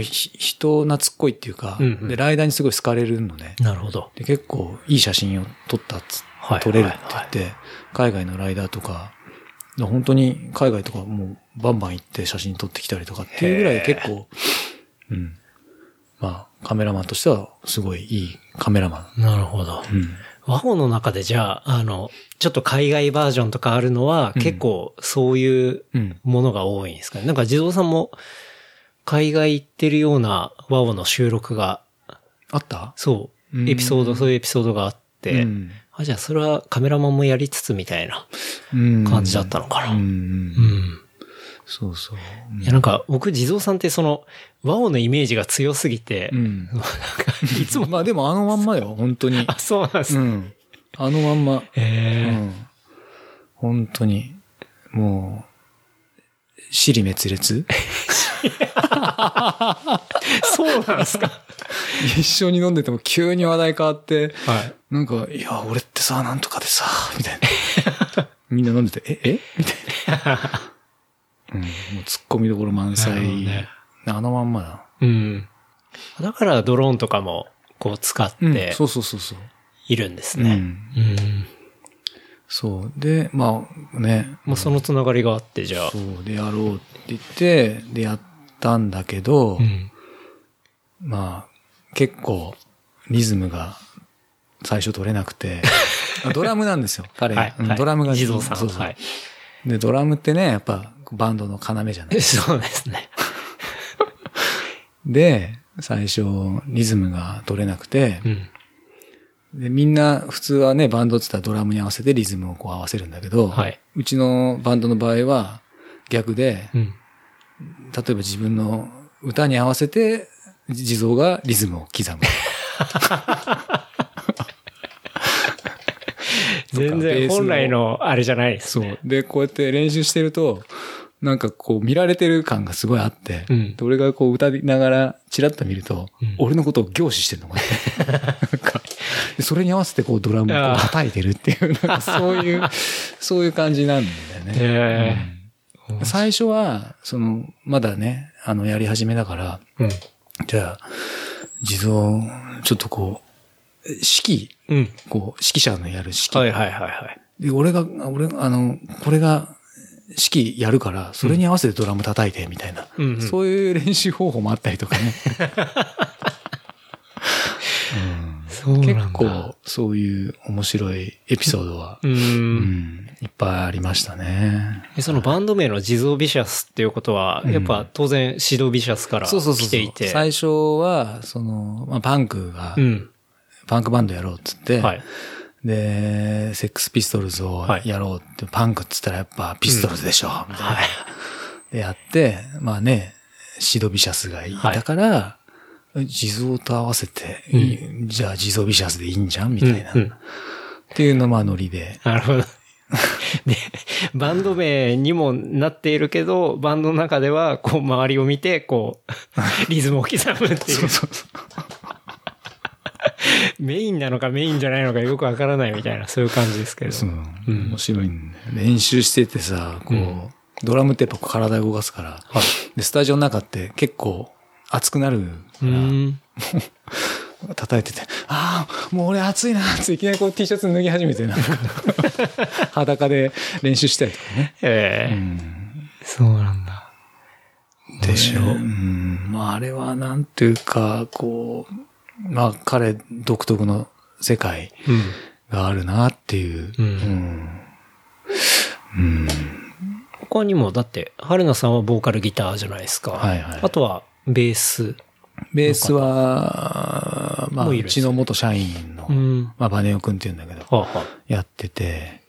ひ人懐っこいっていうか、うんうんで、ライダーにすごい好かれるのね。なるほど。で、結構いい写真を撮ったっつ、はい撮れるって言って、海外のライダーとか、本当に海外とかもうバンバン行って写真撮ってきたりとかっていうぐらい結構、うん。まあ、カメラマンとしてはすごいいいカメラマン。なるほど。うん。和法の中でじゃあ、あの、ちょっと海外バージョンとかあるのは、うん結構そういううん。ものが多いんですかね。なんか地蔵さんも海外行ってるような和音の収録が、あった？そうう、んエピソード、そういうエピソードがあって、うんあ、じゃあそれはカメラマンもやりつつみたいなうん感じだったのかな。うん。ううんん。そうそう。いや、なんか僕地蔵さんってその和音のイメージが強すぎて、うん。なんかいつも、まあでもあのまんまよ、本当に。あ、そうなんです。うん。あのまんま。うへえん。本当に。もう、尻滅裂？そうなんですか。一緒に飲んでても急に話題変わって、はい。なんか、いや、俺ってさ、なんとかでさ、みたいな。みんな飲んでて、え、え？みたいな。うん。もう突っ込みどころ満載。ねあのまんまだ。うん。だからドローンとかもこう使っうんてそうそうそうそう。いるんですね。うん。うん。そう。で、まあね、もうそのつながりがあって、じゃあ。そう、でやろうって言って、でやったんだけど、うん。まあ、結構、リズムが最初取れなくて、ドラムなんですよ、彼。はいドラムが地蔵さん。そうそうはい。で、ドラムってね、やっぱバンドの要じゃない。そうですね。で、最初、リズムが取れなくてう、ん。で、みんな普通はね、バンドって言ったらドラムに合わせてリズムをこう合わせるんだけど、はいうちのバンドの場合は逆で、うん。例えば自分の歌に合わせて、地蔵がリズムを刻む。全然本来のあれじゃないですね。そう。で、こうやって練習してると、なんかこう見られてる感がすごいあって、うんで俺がこう歌いながらチラッと見ると、うん俺のことを凝視してるのかな なんかでそれに合わせてこうドラムを叩いてるっていう、なんかそういう、そういう感じなんだよね。へうん最初は、その、まだね、あの、やり始めだから、うん。じゃあ、地蔵、ちょっとこう、指揮、うん。こう、指揮者のやる指揮。はいはいはいはい。で、俺が、俺、あの、これが、指揮やるから、それに合わせてドラム叩いて、みたいな、うんうんそういう練習方法もあったりとかね。結構、そういう面白いエピソードは、う。うんん、いっぱいありましたね。えそのバンド名の地蔵ビシャスっていうことは、やっぱ当然指導ビシャスから来ていて。最初は、その、まあ、パンクが、うん。パンクバンドやろうっつって、はい。で、セックスピストルズをやろうって、パンクっつったらやっぱピストルズでしょ、みたいな。はい。で、やって、まあね、シドビシャスがいたから、地蔵と合わせて、いいじゃあ地蔵ビシャスでいいんじゃん？みたいな。うんうんっていうのまあノリで。なるほど。で、バンド名にもなっているけど、バンドの中では、こう、周りを見て、こう、リズムを刻むっていう。メインなのかメインじゃないのかよくわからないみたいな、そういう感じですけど。そううん面白いんだよ。練習しててさ、こう、うんドラムってやっぱ体動かすから、はいで、スタジオの中って結構熱くなるうから、ん。叩いてて、ああ、もう俺暑いなっていきなりこう T シャツ脱ぎ始めて、なんか 裸で練習したりとかね。ええうんそうなんだ。でしょううん。まあ、あれはなんていうか、こう、まあ、彼独特の世界うん。があるなっていう。うんうん。うん他にも、だって、春菜さんはボーカルギターじゃないですか。はいはいあとは、ベース。ベースは、まあ、うちの元社員の、うん。まあ、バネオくんって言うんだけど、はあ、はあ、やってて、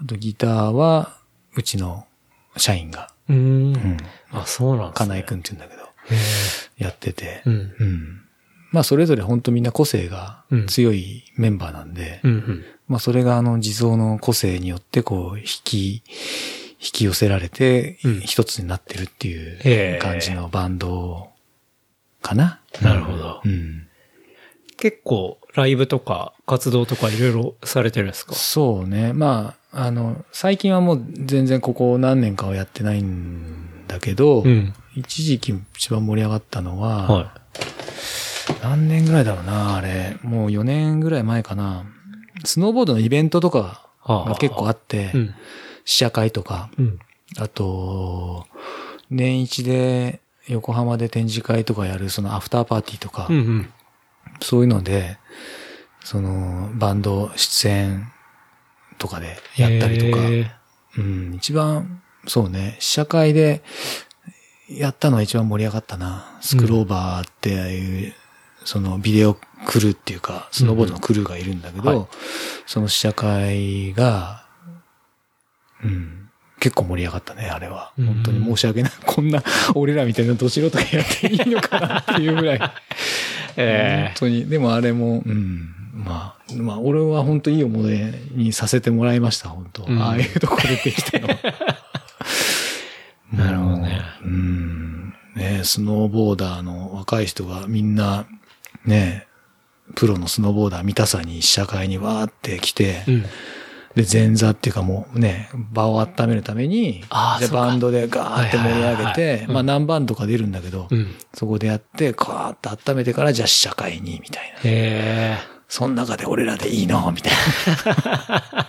あとギターは、うちの社員が、うーん。うん。あ、そうなんですね。かなえくんって言うんだけど、へやってて、えうん。うん。まあ、それぞれ本当みんな個性がうん強いメンバーなんで、うん、うん。まあ、それがあの、地蔵の個性によって、こう、引き、引き寄せられてうん、一つになってるっていう感じのバンドかな。なるほどうん。結構、ライブとか活動とかいろいろされてるんですか？そうね。まあ、あの、最近はもう全然ここ何年かはやってないんだけど、うん。一時期一番盛り上がったのは、は何年ぐらいだろうな、あれ。もう4年ぐらい前かな。スノーボードのイベントとかが結構あって、い。うん。試写会とか、うん。あと、年一で横浜で展示会とかやるそのアフターパーティーとか、うん、うん。そういうので、そのバンド出演とかでやったりとか、うん、一番、そうね、試写会でやったのは一番盛り上がったな。スクローバーっていう、そのビデオクルーっていうか、スノーボードのクルーがいるんだけど、はいその試写会が、うん、結構盛り上がったね、あれは。うん本当に申し訳ない。こんな、俺らみたいなど素人がやっていいのかなっていうぐらい。え本当に。でもあれも、うん。まあ、まあ、俺は本当いい思い出にさせてもらいました、本当、うんああいうとこ出てきたのは。なるほどね。うん。ねスノーボーダーの若い人がみんな、ねプロのスノーボーダー見たさに試写会にわーって来て、うん。で、前座っていうかもうね、場を温めるために、じゃああーそうかバンドでガーって盛り上げては、いまあ何バンドか出るんだけど、うん。そこでやって、カーッと温めてから、じゃあ試写会に、みたいな。へえ。その中で俺らでいいの？みたいな。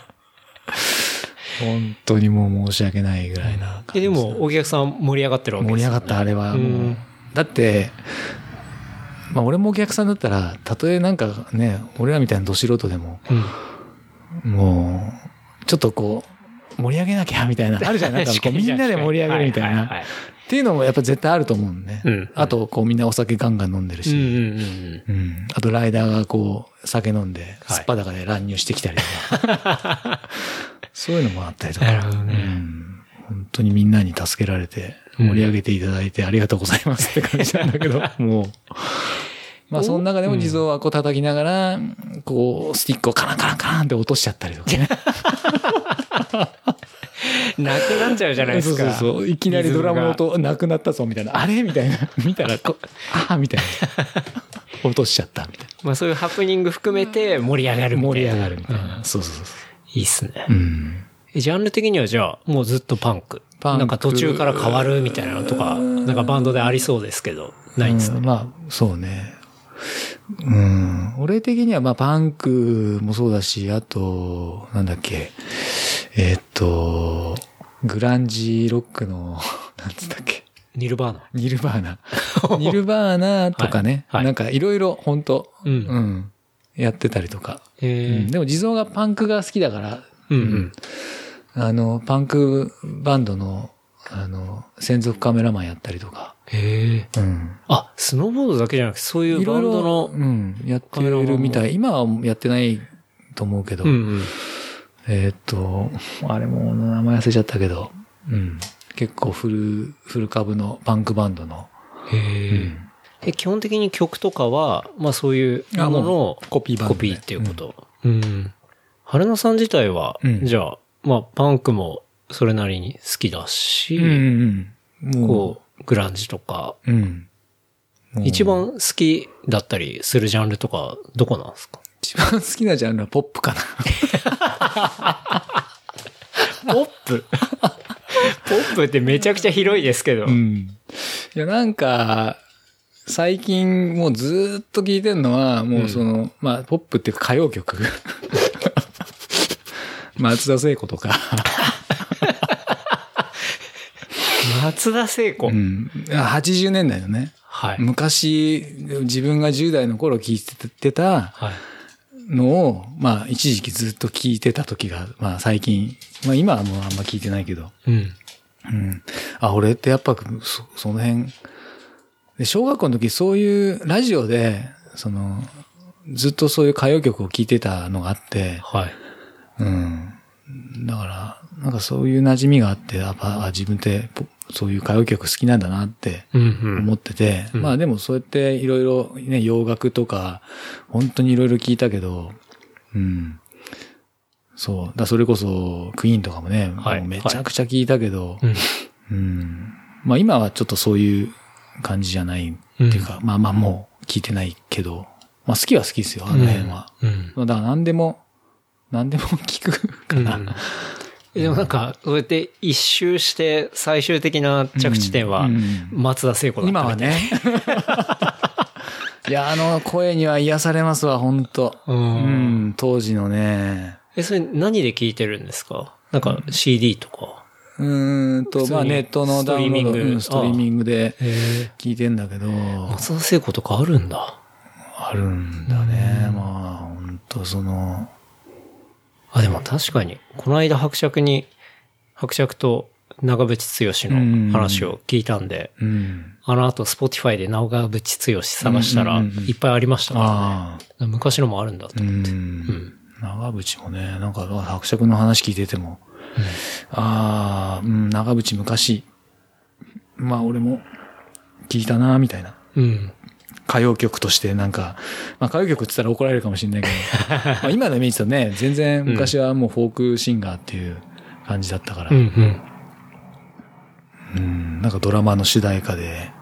本当にもう申し訳ないぐらいな感じえ、でも、お客さん盛り上がってるわけですよね盛り上がった、あれはもう。うんだって、まあ俺もお客さんだったら、たとえなんかね、俺らみたいなど素人でも、うん。もう、ちょっとこう、盛り上げなきゃみたいな、あるじゃん。なんかこうみんなで盛り上げるみたいな。っていうのもやっぱ絶対あると思うのね。うんあと、こうみんなお酒ガンガン飲んでるし。あと、ライダーがこう、酒飲んで、はいすっぱだかで乱入してきたりとか。そういうのもあったりとか。なるほどねうん。本当にみんなに助けられて、盛り上げていただいてありがとうございますって感じなんだけど、もう。まあ、その中でも地蔵はこう叩きながら、こう、スティックをカランカランカランって落としちゃったりとかね。なくなっちゃうじゃないですか。そうそうそう。いきなりドラムの音なくなったぞ、みたいな。あれ？みたいな。見たらこ、ああ、みたいな。落としちゃった、みたいまあそういうハプニング含めて盛り上がるな。みたいな。盛り上がるみたいな。うんそうそうそうそいいっすね。う。うん。えジャンル的にはじゃあ、もうずっとパンク。なんか途中から変わるみたいなのとか、なんかバンドでありそうですけど、ないんですね。うんまあ、そうね。うん。俺的には、まあ、パンクもそうだし、あと、なんだっけ。えーっと、グランジロックの、なんつったっけ。ニルバーナ。ニルバーナ。ニルバーナとかね。はいはいなんかいろいろ本当うんうん。やってたりとか。うえんでも地蔵がパンクが好きだから、うんうん。あの、パンクバンドの、あの、専属カメラマンやったりとか。へえ。うん。あ、スノーボードだけじゃなくて、そういうバンドの、うん、やってるみたい。今はやってないと思うけど、うんうん。えーっと、あれも名前忘れちゃったけど、うん。結構フル、フル株のパンクバンドの、へえ。え、基本的に曲とかは、まあそういうもののうコピーバンドでコピーっていうこと。うん。春野さん自体は、うんじゃあ、まあパンクもそれなりに好きだし、うんうん。こう、グランジとか、うん。一番好きだったりするジャンルとか、どこなんですか？一番好きなジャンルはポップかな。ポップ？ポップってめちゃくちゃ広いですけど。うん。いや、なんか、最近もうずーっと聴いてんのは、もうその、まあ、ポップっていうか歌謡曲。松田聖子とか、松田聖子。うん。80年代のね。はい。昔、自分が10代の頃聴いてたはい。のを、まあ、一時期ずっと聴いてた時が、まあ、最近、まあ、今はもうあんま聴いてないけど、うん。うん。あ、俺ってやっぱ、そその辺、で小学校の時そういうラジオで、その、ずっとそういう歌謡曲を聴いてたのがあって、はい。うん。だから、なんかそういう馴染みがあって、やっぱ、あ自分ってポそういう歌謡曲好きなんだなってうんうん。思ってて、うんまあでもそうやっていろいろね、洋楽とか、本当にいろいろ聞いたけど、うん。そう。だそれこそ、クイーンとかもね、はいもうめちゃくちゃ聞いたけど、うん。うん。まあ今はちょっとそういう感じじゃないっていうか、まあまあもう聞いてないけど、まあ好きは好きですよ、あの辺は。うん。だから何でも、何でも聞くかな。うんでもなんか、そうやって一周して最終的な着地点はうんうん松田聖子だった今はね。いや、あの声には癒されますわ、本当う。うんん、当時のね。え、それ何で聞いてるんですか？なんか CD とか。うーんと、まあネットのダウンロード、ストリーミングうんストリーミングでへ聞いてんだけど、松田聖子とかあるんだ。あるんだね。まあ、本当その、あ、でも確かに、この間伯爵に、伯爵と長渕剛の話を聞いたんで、うん。あの後、スポティファイで長渕剛探したら、うんうんうんうんいっぱいありましたかああ。らね。昔のもあるんだとう思って。ん。長渕もね、なんか、伯爵の話聞いてても、ああ、うん、長渕昔、まあ俺も聞いたな、みたいな。うん。歌謡曲としてなんか、まあ歌謡曲って言ったら怒られるかもしれないけど、まあ今のイメージとね、全然昔はもうフォークシンガーっていう感じだったから、うん、うん。うん、なんかドラマの主題歌で、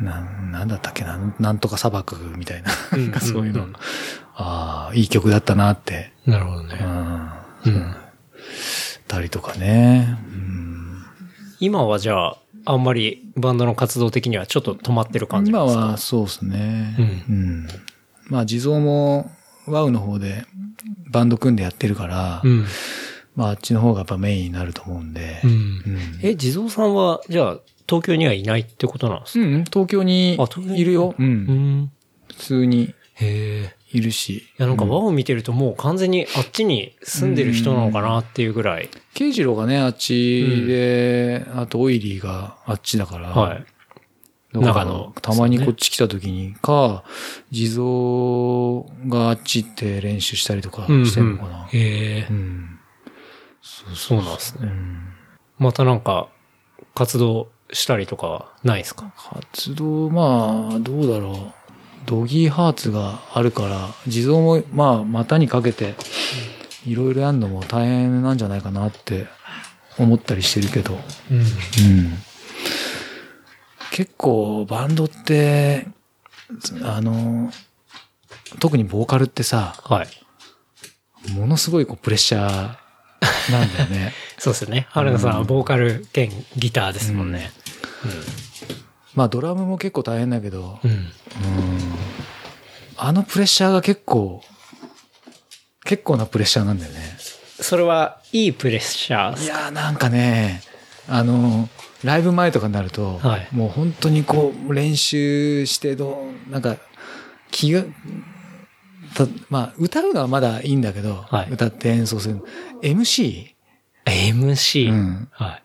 なん、なんだったっけな、なんとか砂漠みたいな、なんかそういうの、ああ、いい曲だったなって、なるほどね。うん、うん。たりとかね、うん、今はじゃあ、あんまりバンドの活動的にはちょっと止まってる感じですか？はそうですね、ううん。まあ地蔵も、ワウの方でバンド組んでやってるから、うん。まああっちの方がやっぱメインになると思うんで、うん。うんえ、地蔵さんは、じゃあ、東京にはいないってことなんですか？うん、東京にいるよ。う。うんん。普通にへえ。いるし。いや、なんか輪を見てるともう完全にあっちに住んでる人なのかなっていうぐらい。慶次郎がね、あっちで、あとオイリーがあっちだから。はい。長野たまにこっち来た時に、か、地蔵があっち行って練習したりとかしてんのかな。へえう。ん。そうなんですね。うんまたなんか、活動したりとかはないですか？活動、まあ、どうだろう。ドギーハーツがあるから、地蔵も、まあ、股にかけて、いろいろやるのも大変なんじゃないかなって思ったりしてるけど。うん。うん。結構バンドって、あの、特にボーカルってさ、はい。ものすごいこうプレッシャーなんだよね。そうですよね。春菜さんはボーカル兼ギターですもんね。まあドラムも結構大変だけど、うん。うんあのプレッシャーが結構、結構なプレッシャーなんだよね。それはいいプレッシャーですいやーなんかね、あの、ライブ前とかになると、はいもう本当にこう練習してどう、なんか気が、たまあ歌うのはまだいいんだけど、はい歌って演奏する。MC? MC。うんはい。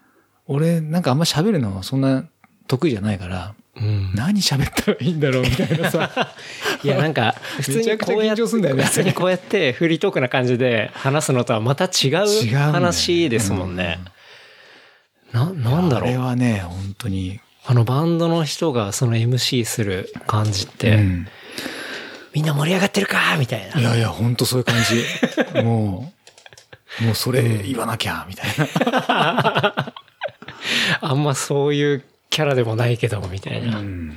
俺なんかあんま喋るのそんな得意じゃないから、うん。何喋ったらいいんだろうみたいなさ。いや、なんか、普通にこうやって、普通にこうやってフリートークな感じで話すのとはまた違違う話ですもんね。な、なんだろう。あれはね、本当に。あのバンドの人がその MC する感じって、うんみんな盛り上がってるかみたいな。いやいや、本当そういう感じ。もう、もうそれ言わなきゃ、みたいな。あんまそういうキャラでもないけど、みたいな。うん。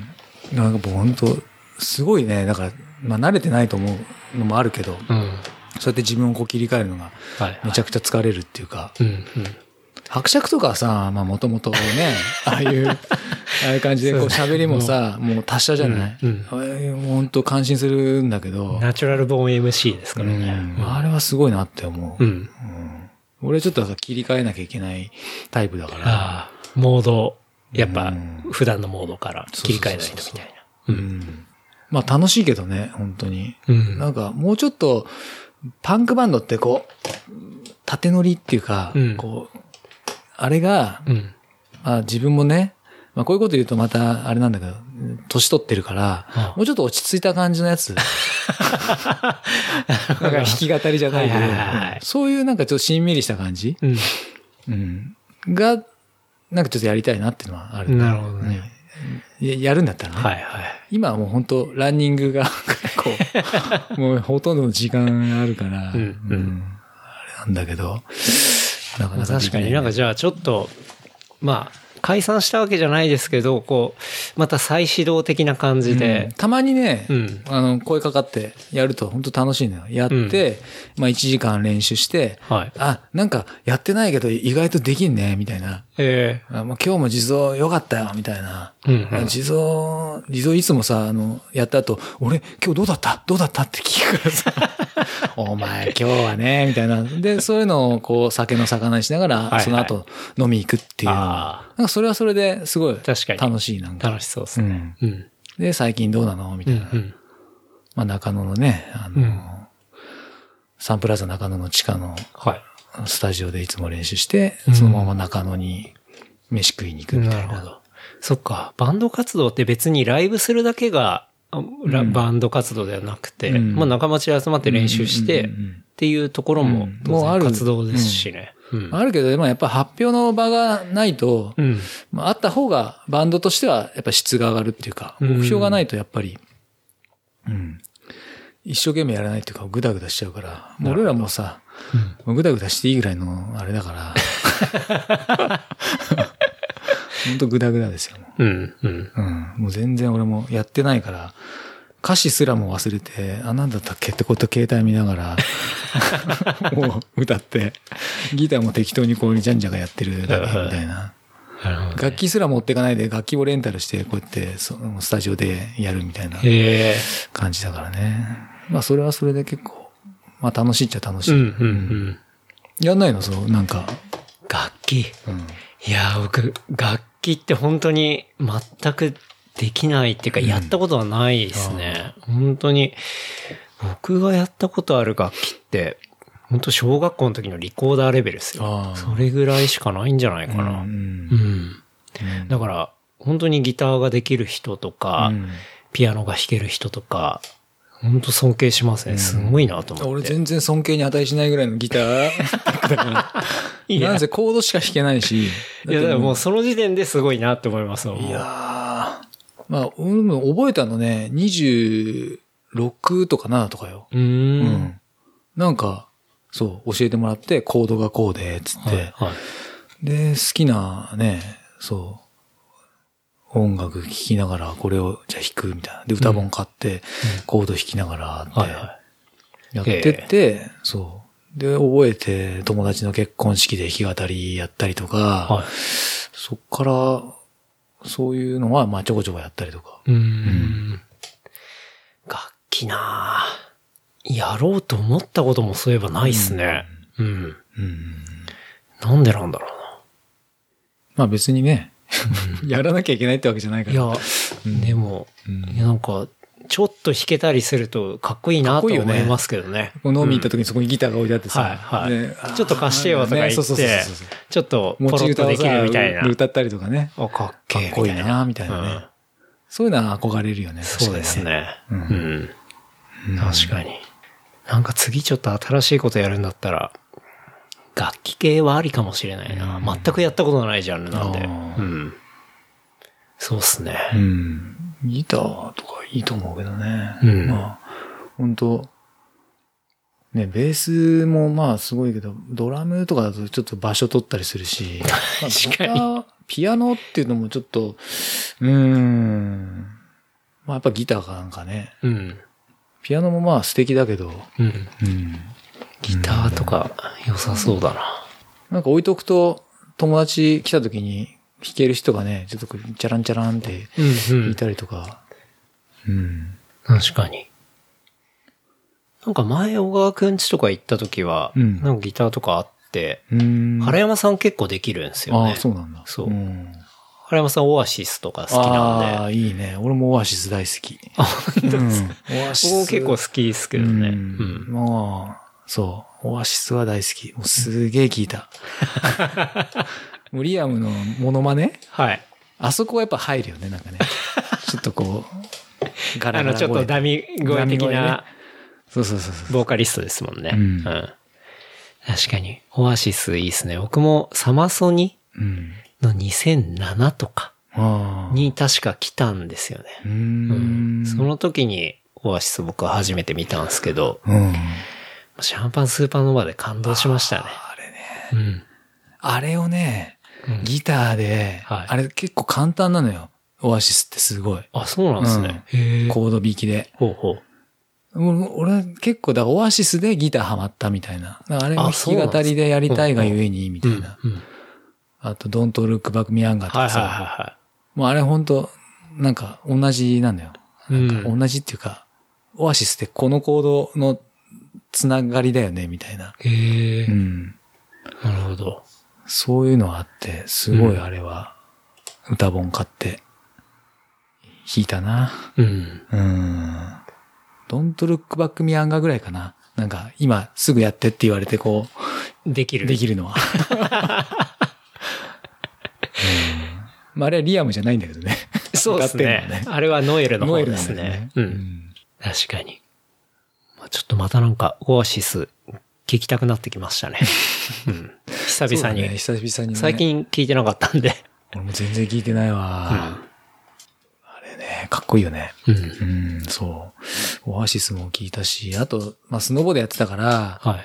なんかもう本当すごいね、だから、まあ慣れてないと思うのもあるけど、うん。そうやって自分をこう切り替えるのがはい。めちゃくちゃ疲れるっていうか、うん、うん。伯爵とかはさ、まあもともとね、ああいう、ああいう感じでこう喋りもさ、もう達者じゃない、うんう本当感心するんだけど、ナチュラルボーン MC ですからうね。んあれはすごいなって思う。うん。うん俺ちょっと切り替えなきゃいけないタイプだから、ああ、モード、やっぱうん、普段のモードから切り替えないとみたいな。うんまあ楽しいけどね、本当に。うん。なんかもうちょっと、パンクバンドってこう、縦乗りっていうか、うんこう、あれが、うん。まあ自分もね、まあこういうこと言うとまたあれなんだけど、年取ってるから、あもうちょっと落ち着いた感じのやつ。なんか弾き語りじゃないけど そういうなんかちょっとしんみりした感じ、うん。うん、が、なんかちょっとやりたいなっていうのはある。なるほどね。ややるんだったらね。はいはい。今はもう本当ランニングがこう、もうほとんどの時間あるから、うんうんあれなんだけど、なかまあなか確かになんかじゃあちょっと、まあ、解散したわけじゃないですけど、こう、また再始動的な感じうん。で、たまにね、うん。あの、声かかってやると本当楽しいのよ。やって、まあ1時間練習して、はい。あ、なんかやってないけど意外とできんね、みたいな。え。あまあ、今日も地蔵良かったよ、みたいな。うんうん。あ地蔵、地蔵いつもさ、あの、やった後、俺、今日どうだった？どうだった？って聞くからさ、お前、今日はね、みたいな。で、そういうのを、こう、酒の魚にしながら、はいその後、飲み行くっていうのあはなんかそれはそれですごい、確かに楽しい、なんえか。楽しそうですね。うん。うん。で、最近どうなの？みたいな。まあ、中野のね、あの、うんサンプラザ中野の地下のはい。スタジオでいつも練習して、うんそのまま中野に飯食いに行くみたいな。なるほど。そっか。バンド活動って別にライブするだけが、うん。バンド活動ではなくて、うん。まあ仲間ち集まって練習して、っていうところももうある。然活動ですしね。うん。あるけど、でもやっぱ発表の場がないと、うん。まあ、あった方がバンドとしてはやっぱ質が上がるっていうか、うん。目標がないとやっぱり、うん。一生懸命やらないっていうか、ぐだぐだしちゃうから、俺らもさ、もうぐだぐだしていいぐらいのあれだから、ほんとぐだぐだですよ。もうん。うん。ううん。もう全然俺もやってないから、歌詞すらも忘れて、あ、なんだったっけってこと携帯見ながら、もう歌って、ギターも適当にこう、じゃんじゃがやってるだけみたいな。楽器すら持っていかないで楽器をレンタルしてこうやってそのスタジオでやるみたいな。感じだからね。まあそれはそれで結構、まあ楽しいっちゃ楽しい。うん、うん、うん。やんないの？そう、なんか。楽器。うん。いやー、僕、楽器って本当に全くできないっていうか、うんやったことはないですね。本当に、僕がやったことある楽器って、本当小学校の時のリコーダーレベルですよ。それぐらいしかないんじゃないかな。うんうん。うんだから、本当にギターができる人とか、うんピアノが弾ける人とか、本当尊敬しますね。すごいなと思って。俺全然尊敬に値しないぐらいのギターだから。いやなんせコードしか弾けないし。いや、だからもうその時点ですごいなって思いますもん。いやーまあ、俺も覚えたのね、26とか7とかよ。うー。うんん。なんか、そう、教えてもらって、コードがこうで、つって。はい。はいで、好きなね、そう、音楽聴きながらこれをじゃあ弾くみたいな。で、歌本買って、コード弾きながらって、やってって、そう。で、覚えて友達の結婚式で弾き語りやったりとか。そっから、そういうのは、まあちょこちょこやったりとか。うーん。楽器なぁやろうと思ったこともそういえばないっすね。うん。うん。なんでなんだろまあ別にね、やらなきゃいけないってわけじゃないから。いや、でも、うんいやなんか、ちょっと弾けたりするとかっこいいなと思いますけどね。この飲み行った時にそこにギターが置いてあってさ、はいはいねちょっと貸してよとか言ってちょっとポ持ロッとできるみたいな。歌ったりとかね。あ、かっけえかっこいいなみたいなねうんそういうのは憧れるよね。そうですね。ううんん。確かに。なんか次ちょっと新しいことやるんだったら、楽器系はありかもしれないな。全くやったことのないジャンルなんで。うん。そうっすね。うん。ギターとかいいと思うけどね。うんまあ、本当ね、ベースもまあすごいけど、ドラムとかだとちょっと場所取ったりするし、まあ確かにピアノっていうのもちょっと、うーん。まあやっぱギターかなんかね。うん。ピアノもまあ素敵だけど、うん。うん。ギターとか良さそうだな。なんか置いとくと、友達来た時に弾ける人がね、ちょっとこうチャランチャランってうんうん。いたりとか、うん。確かに。なんか前小川くんちとか行った時は、うんなんかギターとかあって、うん。原山さん結構できるんですよね。ああ、そうなんだ。そうん原山さんオアシスとか好きあなんで。あ、いいね。俺もオアシス大好き。あ、本当ですか、オアシス。結構好きですけどね。ううんん。もう、そう。オアシスは大好き。もうすげえ聞いた。リアムのモノマネ？はい。あそこはやっぱ入るよね、なんかね。ちょっとこう、ガラガラあの、ちょっとダミ声的なそうそうそうそう。ボーカリストですもんね。うん確かに。オアシスいいですね。僕もサマソニうん。の2007とか。に確か来たんですよね。うーん。その時にオアシス僕は初めて見たんですけど、うん。シャンパンスーパーノバで感動しましたね。あれね。うん。あれをね、うんギターで、はいあれ結構簡単なのよ。オアシスってすごい。あ、そうなんですね。へえ。コード弾きで。ほうほう。俺結構だからオアシスでギターハマったみたいな。あれもあ弾き語りでやりたいがゆえにみたうん。いな。うんあと、ドントルックバックミアンガーとはいはいかさ。はいはもうあれほんと、なんか同じなんだよ。い。うん。同じっていうか、オアシスってこのコードのつながりだよね、みたいな。へえう。ん。なるほど。そういうのあって、すごいあれは、歌本買って、弾いたな。うん。うん。ドントルックバックミアンガーぐらいかな。なんか、今すぐやってって言われてこう、できる。できるのは。うんまあ、あれはリアムじゃないんだけどね。そうですねねあれはノエルの方ノエルですなんだよね。。ねう。うんん。確かに。まあちょっとまたなんか、オアシス、聞きたくなってきましたね。うん。久々に。ね久々にね。最。近聞いてなかったんで。俺も全然聞いてないわ。あれね、かっこいいよね。うん。うん、そう。オアシスも聞いたし、あと、まあ、スノボでやってたから、は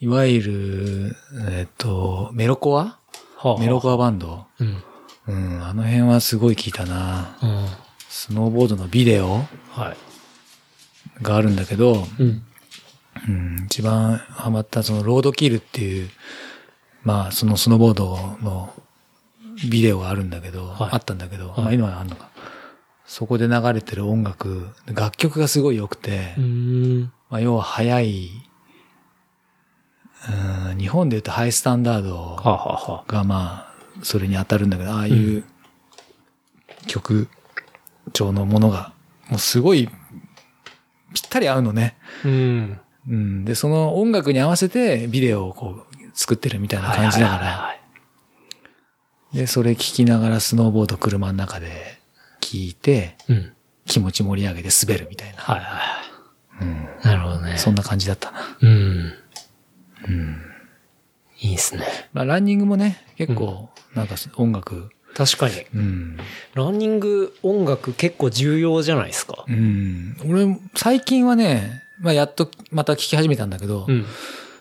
い。いわゆる、えっと、メロコア？はあメロコアバンド？うん。うん、あの辺はすごい聞いたな。うん。スノーボードのビデオはい。があるんだけど、うん。うん、一番ハマったそのロードキルっていう、まあそのスノーボードのビデオがあるんだけど、はいあったんだけど、はいまあ今はあるのか。そこで流れてる音楽、楽曲がすごい良くて、うん。まあ要は速い、うん、日本で言うとハイスタンダードがまあ、それに当たるんだけど、ああいう曲調のものが、もうすごいぴったり合うのね。あ、うん。うん。で、その音楽に合わせてビデオをこう作ってるみたいな感じだから、はいはいはいはいで、それ聞きながらスノーボード車の中で聞いて、うん。気持ち盛り上げて滑るみたいな。はいはいはい。うん。なるほどね。そんな感じだったな。うん。うん。いいですね。まあ、ランニングもね、結構、なんか音楽、確かに。うん。ランニング音楽結構重要じゃないですか。うん。俺、最近はね、まあ、やっとまた聞き始めたんだけど、うん。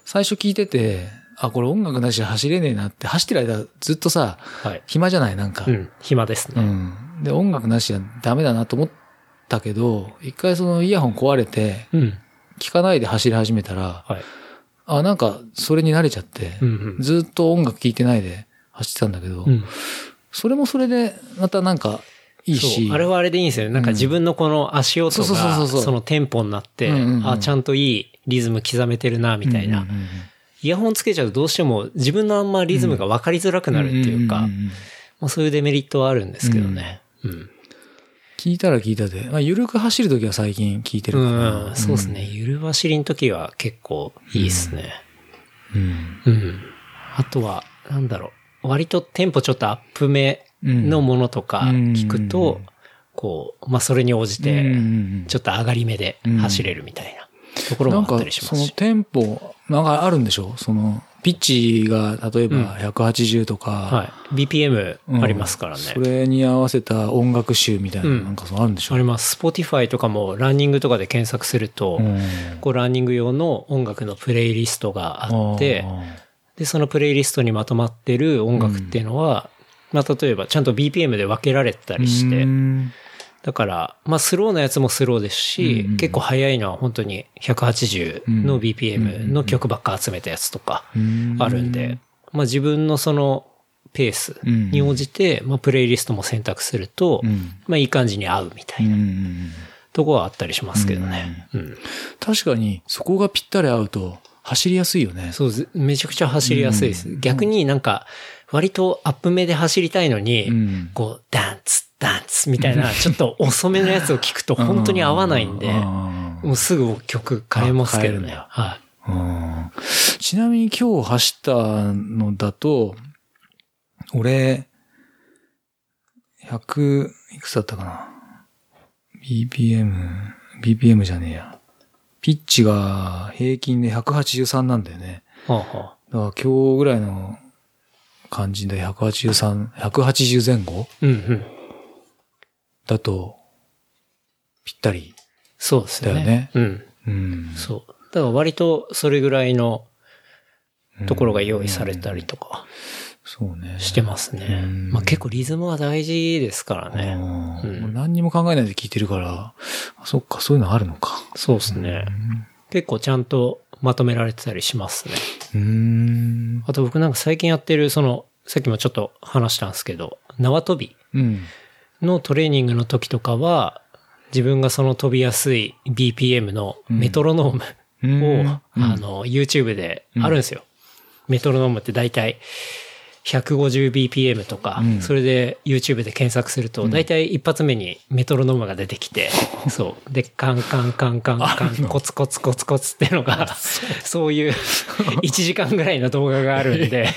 最初聞いてて、あ、これ音楽なしで走れねえなって、走ってる間ずっとさ、はい。暇じゃない？なんか。うん。暇ですね。うん。で、音楽なしじゃダメだなと思ったけど、一回そのイヤホン壊れて、うん。聞かないで走り始めたら、はい。あ、なんか、それに慣れちゃって、うんうんずっと音楽聴いてないで走ってたんだけど、うん。それもそれで、またなんか、いいし。そう。あれはあれでいいんですよね。なんか自分のこの足音が、そのテンポになって、あ、ちゃんといいリズム刻めてるな、みたいな。イヤホンつけちゃうとどうしても自分のあんまリズムが分かりづらくなるっていうか、まあそういうデメリットはあるんですけどね。うん。聞いたら聞いたで。まあ、緩く走るときは最近聞いてるうから。ん、そうですね。ゆる走りの時は結構いいですね。うん。うん。あとは、なんだろう。割とテンポちょっとアップ目のものとか聞くと、うん。こう、まあそれに応じうんうんて、ちょっと上がり目で走れるみたいなところなんかもあったりし、まそのすし。テンポ、なんかあるんでしょその、ピッチが例えば180とか、はい。BPM うん。ありますからね。それに合わせた音楽集みたいな、うん。なんかそうあるんでしょあります。Spotify とかもランニングとかで検索すると、うん。こうランニング用の音楽のプレイリストがあって、で、そのプレイリストにまとまってる音楽っていうのは、まあ例えばちゃんと BPM で分けられてたりして。う、ん。だから、まあスローなやつもスローですし、うん結構速いのは本当に180の BPM の曲ばっか集めたやつとかうんあるんで、まあ自分のそのペースに応じて、まあプレイリストも選択すると、うん。まあいい感じに合うみたいなうんとこはあったりしますけどね。うん。確かに、そこがぴったり合うと、走りやすいよね。そうず、めちゃくちゃ走りやすいです。逆になんか、割とアップ目で走りたいのに、うんこう、ダンツ、ダンツみたいな、ちょっと遅めのやつを聞くと 本当に合わないんで、うんもうすぐ曲変えますけどね。はい。うんちなみに今日走ったのだと、俺、100、いくつだったかな ?BPM、BPM じゃねえや。ピッチが平均で183なんだよね。はあはだから今日ぐらいの感じで183、180前後？あうんうん。だと、ぴったり。そうですよね。だよねうん。うん。そう。だから割とそれぐらいのところが用意されたりとかそうね。してますね。うんまあ結構リズムは大事ですからね。うんうんもう何にも考えないで聞いてるから、あそっか、そういうのあるのか。そうですね。結構ちゃんとまとめられてたりしますね。うーん。あと僕なんか最近やってる、その、さっきもちょっと話したんですけど、縄跳びうん。のトレーニングの時とかは、自分がその飛びやすい BPM のメトロノームを、うんあの、YouTube であるんですよ。メトロノームって大体 150bpm とか、うん。それで YouTube で検索すると、大体一発目にメトロノームが出てきて、そう。で、カンカンカンカンカン、コツコツコツコツっていうのが、そう。いう 1時間ぐらいの動画があるんで、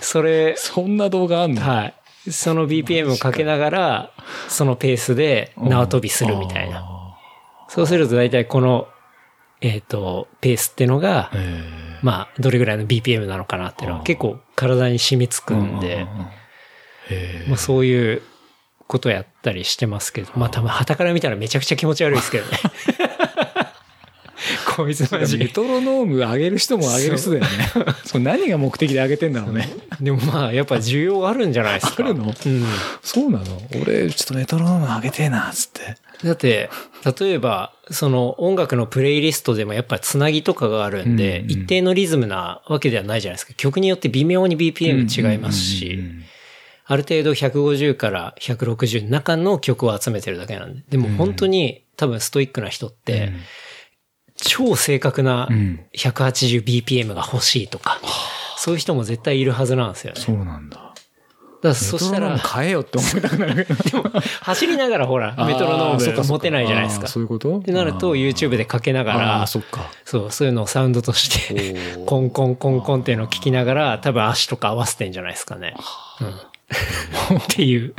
それ、そんな動画あんの？はい。その BPM をか。けながら、そのペースで縄跳びするみたいな。あそうすると大体この、えっ、と、ペースってのがー、えまあ、どれぐらいの BPM なのかなっていうのは結構体に染みつくんで、えまあそういうことやったりしてますけど、まあ多分旗から見たらめちゃくちゃ気持ち悪いですけどね。こいつマジメトロノーム上げる人も上げる人だよね。そう何が目的で上げてんだろうね。でもまあやっぱ需要あるんじゃないですか。あるの？うん。そうなの？俺、ちょっとメトロノーム上げてえな、つって。だって、例えば、その音楽のプレイリストでもやっぱつなぎとかがあるんで、一定のリズムなわけではないじゃないですか。曲によって微妙に BPM 違いますし、ある程度150から160の中の曲を集めてるだけなんで。でも本当に多分ストイックな人って、超正確なうん 180bpm が欲しいとか、そういう人も絶対いるはずなんですよね。そうなんだ。だからそしたら変えよって思いたくなるけど。走りながらほら、メトロノあーム持てないじゃないですか。そういうこと？ってなると YouTube でかけながあらあ、、そっか。そう、そういうのをサウンドとして、コンコンコンコンっていうのを聞きながら、多分足とか合わせてんじゃないですかね。うん。っていう、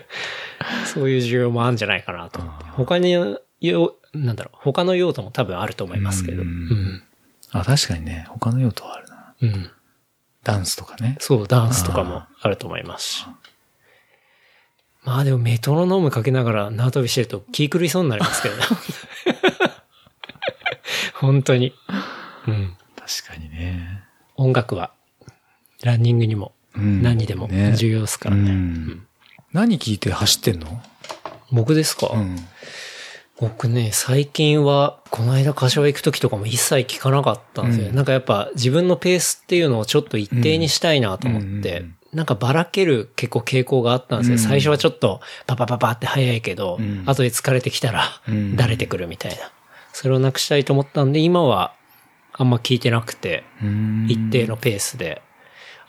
そういう需要もあるんじゃないかなと思って。他に、よ、なんだろう、他の用途も多分あると思いますけど。ううんん。あ、確かにね、他の用途はあるな。うん。ダンスとかね。そう、ダンスとかもあると思いますし。まあでもメトロノームかけながら縄跳びしてると気狂いそうになりますけどね。本当に。うん。確かにね。音楽は、ランニングにも、うん何にでもね重要ですからうね。ん。何聞いて走ってんの？僕ですか、うん。僕ね、最近は、この間柏行く時とかも一切聞かなかったんですよ。うん。なんかやっぱ自分のペースっていうのをちょっと一定にしたいなと思って、うんなんかばらける結構傾向があったんですよ。うん。最初はちょっとパパパパって速いけど、うん。後で疲れてきたらうん。だれてくるみたいな。それをなくしたいと思ったんで、今はあんま聞いてなくて、うん。一定のペースで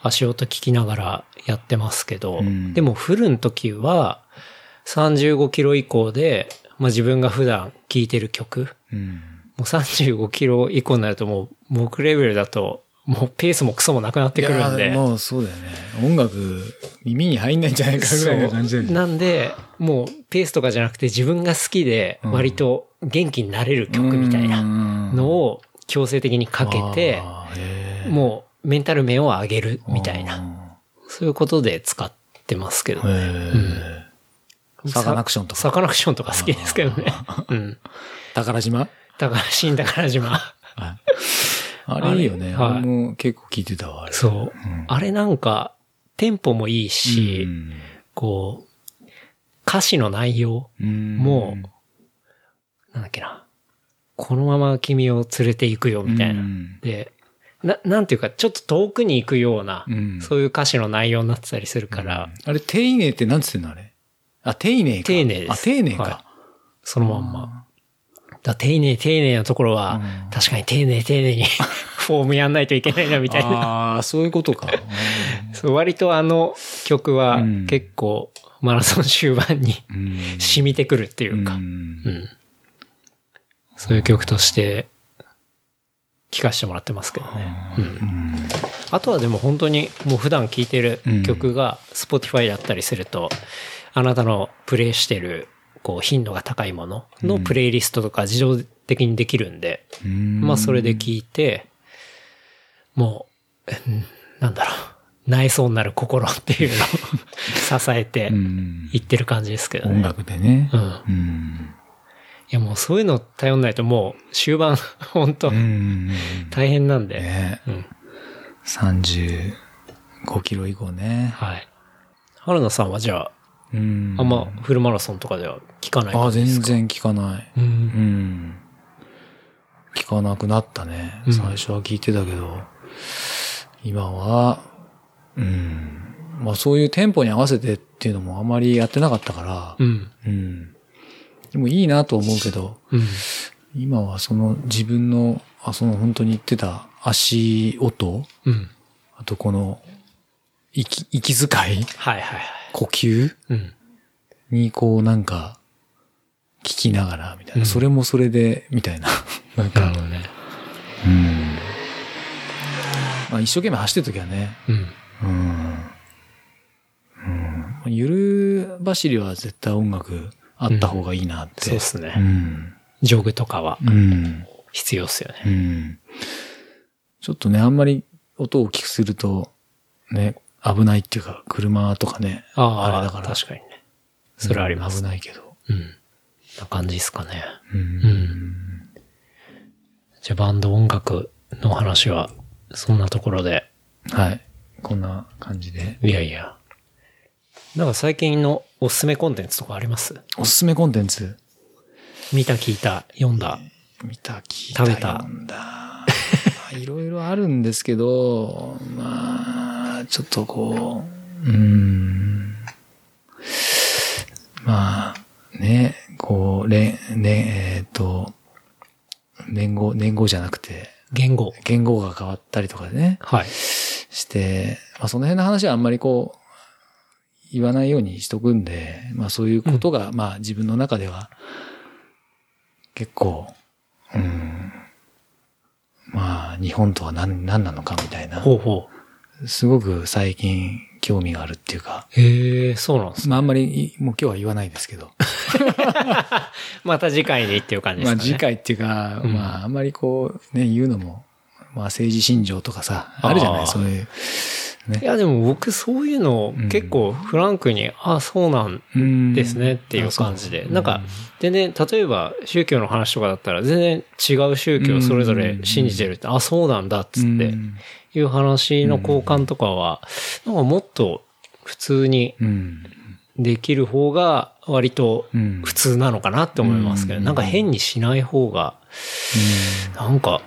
足音聞きながらやってますけど、うん。でもフルの時は35キロ以降で、まあ自分が普段聴いてる曲、うん。もう35キロ以降になるともう僕レベルだともうペースもクソもなくなってくるんで。もうそうだよね。音楽、耳に入んないんじゃないかぐらいな感じだよね。なんで、もうペースとかじゃなくて自分が好きで割と元気になれる曲みたいなのを強制的にかけて、もうメンタル面を上げるみたいな。そういうことで使ってますけどへね。ーサカナクションとかサカナクションとか好きですけどね。うん。宝島？宝新宝島。あれいいよね。はいあれも結構聞いてたわ、あれ。そう。あれなんか、テンポもいいし、うんこう、歌詞の内容うんも、なんだっけな。このまま君を連れて行くよ、みたいな。うんで、な、なんていうか、ちょっと遠くに行くような、うんそういう歌詞の内容になってたりするから、あれ、丁寧って何つってんのあれ？あ、丁寧か。丁寧ですあ、丁寧はいか。そのまんま。だ丁寧、丁寧なところは、うん確かに丁寧、丁寧に フォームやんないといけないな、みたいな。ああ、そういうことか。そう割とあの曲はうん結構マラソン終盤にうん染みてくるっていうか、うんうんそういう曲として聴かせてもらってますけどね。うんあとはでも本当にもう普段聴いてる曲が Spotify だったりすると、あなたのプレイしてるこう頻度が高いもののプレイリストとか自動的にできるんで、うんまあそれで聞いて、もう、うんなんだろう、内装になる心っていうのを 支えてうんいってる感じですけど音ね。楽でねう。ん。うん。いやもうそういうの頼んないともう終盤 本当うん。大変なんで。ねうん。35キロ以降ね。はい。原田さんはじゃあ、うん。あんまフルマラソンとかでは聞かないあ、全然聞かない。う。うんん。聞かなくなったね。うん最初は聞いてたけど、今は、うん。まあそういうテンポに合わせてっていうのもあまりやってなかったから、うん。うん。でもいいなと思うけど、うん。今はその自分の、あ、その本当に言ってた足音うん。あとこの、息、息遣いはいはいはい。呼吸？うん。にこうなんか、聞きながら、みたいな、うんそれもそれで、みたいな。なんかなるほ、どね。うん。まあ一生懸命走ってる時はね、うん。うん。うん。ゆる走りは絶対音楽あった方がいいなって。そうっすねうん。ジョグとかはうん。必要っすよね。うん。ちょっとね、あんまり音を大きくすると、ね、危ないっていうか、車とかね。ああ、れだから。確かにね。それはあります危ないけど。うん。な感じですかね。う。うんん。じゃあバンド音楽の話は、そんなところで。はい。こんな感じで。いやいや。なんか最近のおすすめコンテンツとかあります？おすすめコンテンツ？見た、聞いた、読んだ？見た、聞いた、食べた？いろいろあるんですけど、まあ、ちょっとこう、うーん。まあ、ね、こう、れん、ね、えっ、と、年号、年号じゃなくて、言語。言語が変わったりとかでね、はい。して、まあその辺の話はあんまりこう、言わないようにしとくんで、まあそういうことが、まあ自分の中では、結構、うん、まあ日本とは何、何なのかみたいな、ほうほすごく最近興味があるっていうか、う。へえ、そうなんですね。まああんまり、もう今日は言わないですけど、また次回にっていう感じでかね。ますあ次回っていうか、うんまああんまりこう、ね、言うのも、まあ政治信条とかさ、あるじゃないそういう、ねい。や、でも僕そういうのを結構フランクに、あ、そうなんうんですねっていう感じで。なんか、全然、例えば宗教の話とかだったら全然違う宗教をそれぞれ信じてるって、あ、そうなんだっつってうんいう話の交換とかは、なんかもっと普通にうん。できる方が割とうん普通なのかなって思いますけど、うんなんか変にしない方が、なんか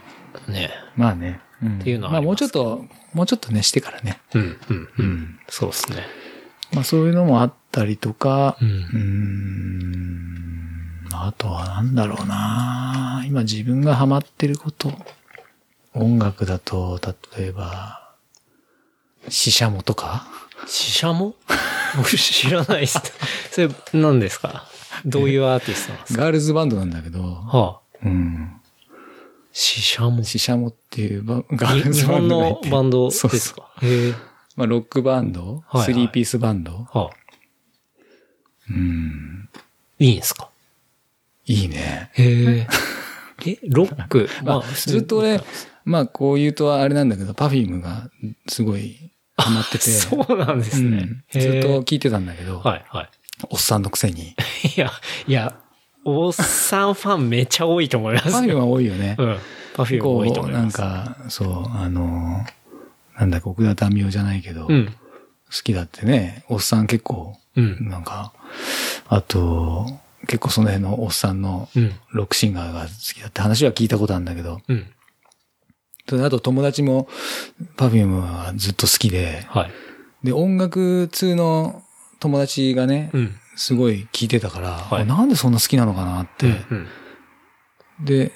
ね、まあね。っっていうのはまあもうちょっと、もうちょっとね、してからね。うん、うん、う。うんん。そうですね。まあそういうのもあったりとか、う。ん。あとはなんだろうな今自分がハマってること。音楽だと、例えば、死者もとか？死者も僕知らないです。それ何ですか？どういうアーティストなんですか？ガールズバンドなんだけど、はあ、うん。死者も。死者もっていうバガールズバン本のドがいてバンドですそうそうかへえ。まあロックバンド、はいはいスリーピースバンド？はあ、うん。いいんですか？いいね。へえ。え、ロック？まあ、ずっと俺、まあこう言うとあれなんだけど、パフュームがすごいハマってて。そうなんですね。うんずっと聞いてたんだけど、はい、はい。おっさんのくせに。いや、いや、おっさんファンめっちゃ多いと思いますよ。パフュームは多いよね。うん。パフューム多いと思います。か、そう、あの、なんだっけ、奥田民生じゃないけど、好うん。きだってね、おっさん結構、うん。なんか、あと、結構その辺のおっさんのうん。ロックシンガーが好きだって話は聞いたことあるんだけど、うん。あと友達もパフュームはずっと好きで、はい。で、音楽通の友達がね、うん。すごい聞いてたから、はいあなんでそんな好きなのかなって、うん。で、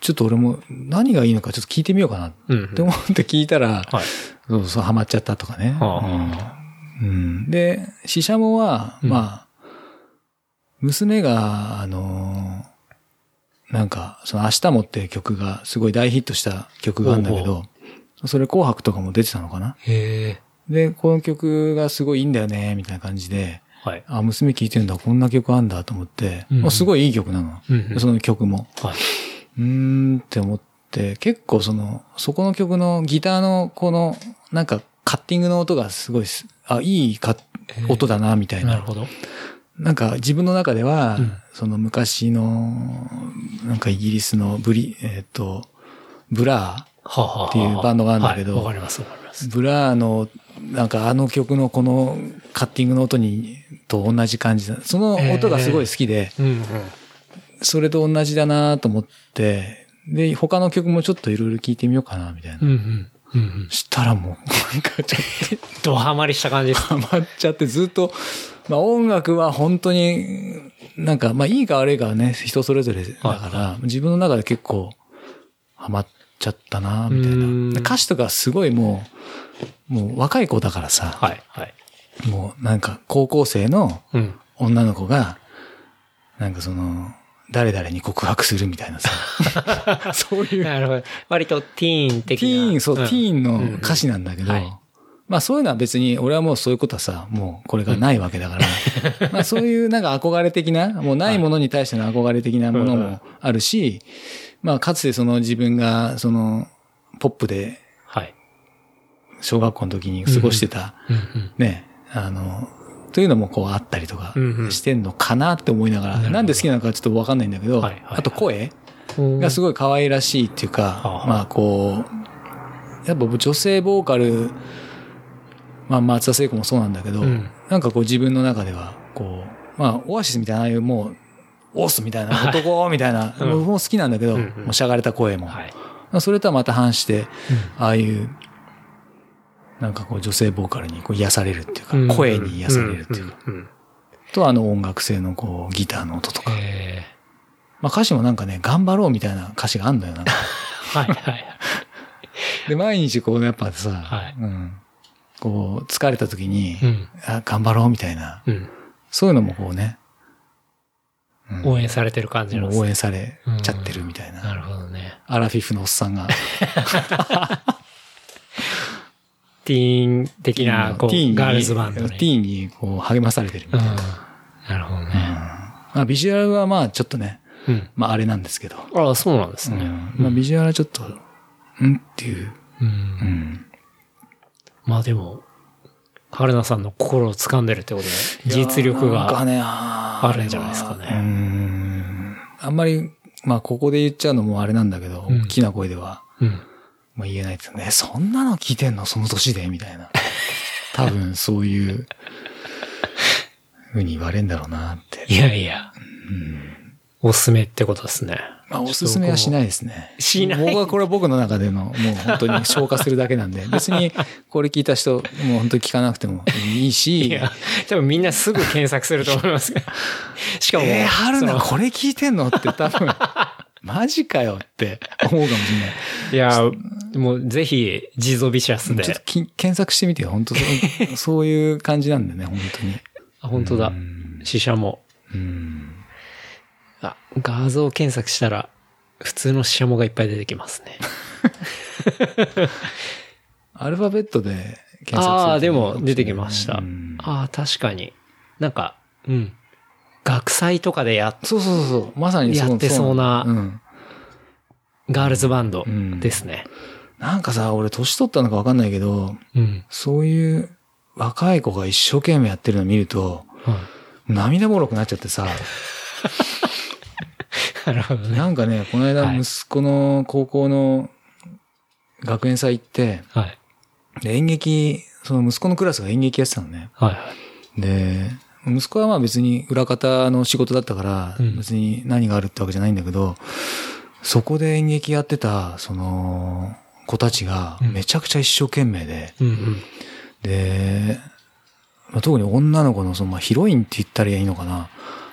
ちょっと俺も何がいいのかちょっと聞いてみようかなっうん。て思って聞いたら、はい。そうそう、ハマっちゃったとかね。はうんうんで、シシャモは、うんまあ、娘が、あのーなんか、その明日もって曲がすごい大ヒットした曲があるんだけど、それ紅白とかも出てたのかな？へえ。で、この曲がすごいいいんだよね、みたいな感じで、はい。あ、娘聴いてんだ、こんな曲あんだと思って、うんあすごいいい曲なの。うんうんその曲も。はい。うーんって思って、結構その、そこの曲のギターのこの、なんかカッティングの音がすごいす、あ、いいか音だな、みたいな。なるほど。なんか自分の中では、うんその昔の、なんかイギリスのブリ、えっ、と、ブラはあ、はあはあ、っていうバンドがあるんだけどはいわかります、わかりますー。ブラーの、なんかあの曲のこのカッティングの音に、と同じ感じだ。その音がすごい好きで、うんうん。それと同じだなと思って、で、他の曲もちょっといろいろ聞いてみようかな、みたいな。うんうん。うんうん。したらもう、なんかちょっ ドハマりした感じです。とハマっちゃってずっと、まあ音楽は本当に、なんか、まあいいか悪いかはね、人それぞれだから、自分の中で結構ハマっちゃったな、みたいうな。歌詞とかすごいもう、もう若い子だからさ、はい、はい。もうなんか高校生のうん。女の子が、なんかその、誰々に告白するみたいなさ、そういうなるほど。割とティーン的な。ティーン、そう、んティーンの歌詞なんだけど、うんはいまあそういうのは別に、俺はもうそういうことはさ、もうこれがないわけだから、まあそういうなんか憧れ的な、もうないものに対しての憧れ的なものもあるし、まあかつてその自分が、その、ポップではい。小学校の時に過ごしてた、うんね、あの、というのもこうあったりとかしてんのかなって思いながら、なんで好きなのかちょっとわかんないんだけど、あと声うん。がすごい可愛らしいっていうか、まあこう、やっぱ女性ボーカル、まあ松田聖子もそうなんだけど、うん。なんかこう自分の中では、こう、まあオアシスみたいな、ああいうもう、オースみたいな、男みたいな、うん。僕も好きなんだけど、うんうん。もうしゃがれた声も。はい。それとはまた反して、ああいう、なんかこう女性ボーカルにこう癒されるっていうか、うん。声に癒されるっていうか、とあの音楽性のこうギターの音とか。え。まあ歌詞もなんかね、頑張ろうみたいな歌詞があんだよな。ー はい、はい。で、毎日こうやっぱさ、はい。うん、こう疲れた時に、うん。あ頑張ろうみたいな、うん。そういうのもこうね、うん応援されてる感じなんですね応援されちゃってるみたいな。なるほどね。アラフィフのおっさんが。ティーン的な、こう、ティーンにガールズバンドに。ティーンにこう励まされてるみうんたいな。。なるほどね。まあ、ビジュアルはまあちょっとね、うん。まああれなんですけど。ああ、そうなんですね。うんまあビジュアルはちょっと、うんっていう。うんうん。まあでも、春菜さんの心を掴んでるってことで、実力がああるんじゃないですかね。ん。あんまり、まあ、ここで言っちゃうのもあれなんだけど、うん大きな声では、うん。まあ言えないですよね。そんなの聞いてんのその年で？みたいな。多分、そういう、ふうに言われんだろうなって。いやいや、うん。おすすめってことですね。まあ、おすすめはしないですね。しない僕はこれは僕の中での、もう本当に消化するだけなんで、別にこれ聞いた人、もう本当に聞かなくてもいいいし、や、多分みんなすぐ検索すると思いますが。しかも、えー、春菜これ聞いてんのって多分、マジかよって思うかもしれない。いや、もうぜひ、ジゾビシャスでちょっと。き検索してみてよ。本当そういう感じなんだね、本当に。あ本当だう。ん死者も。うん。あ、画像検索したら、普通の死者もがいっぱい出てきますね。アルファベットで検索するとああ、でも出てきました。うんああ、確かに。なんか、うん。学祭とかでやっ、そうそうそうそう。まさにやってそうなうん。ガールズバンドうんですね。なんかさ、俺年取ったのかわかんないけど、うん。そういう若い子が一生懸命やってるの見ると、はい涙もろくなっちゃってさ、なるほどね。なんかね、この間はい息子の高校の学園祭行って、はい。で演劇、その息子のクラスが演劇やってたのね。はいはい。で、息子はまあ別に裏方の仕事だったからうん、別に何があるってわけじゃないんだけど、そこで演劇やってた、その、子たちがうんめちゃくちゃ一生懸命で、うんうん。で、まあ、特に女の子のその、まあ、ヒロインって言ったらいいのかな。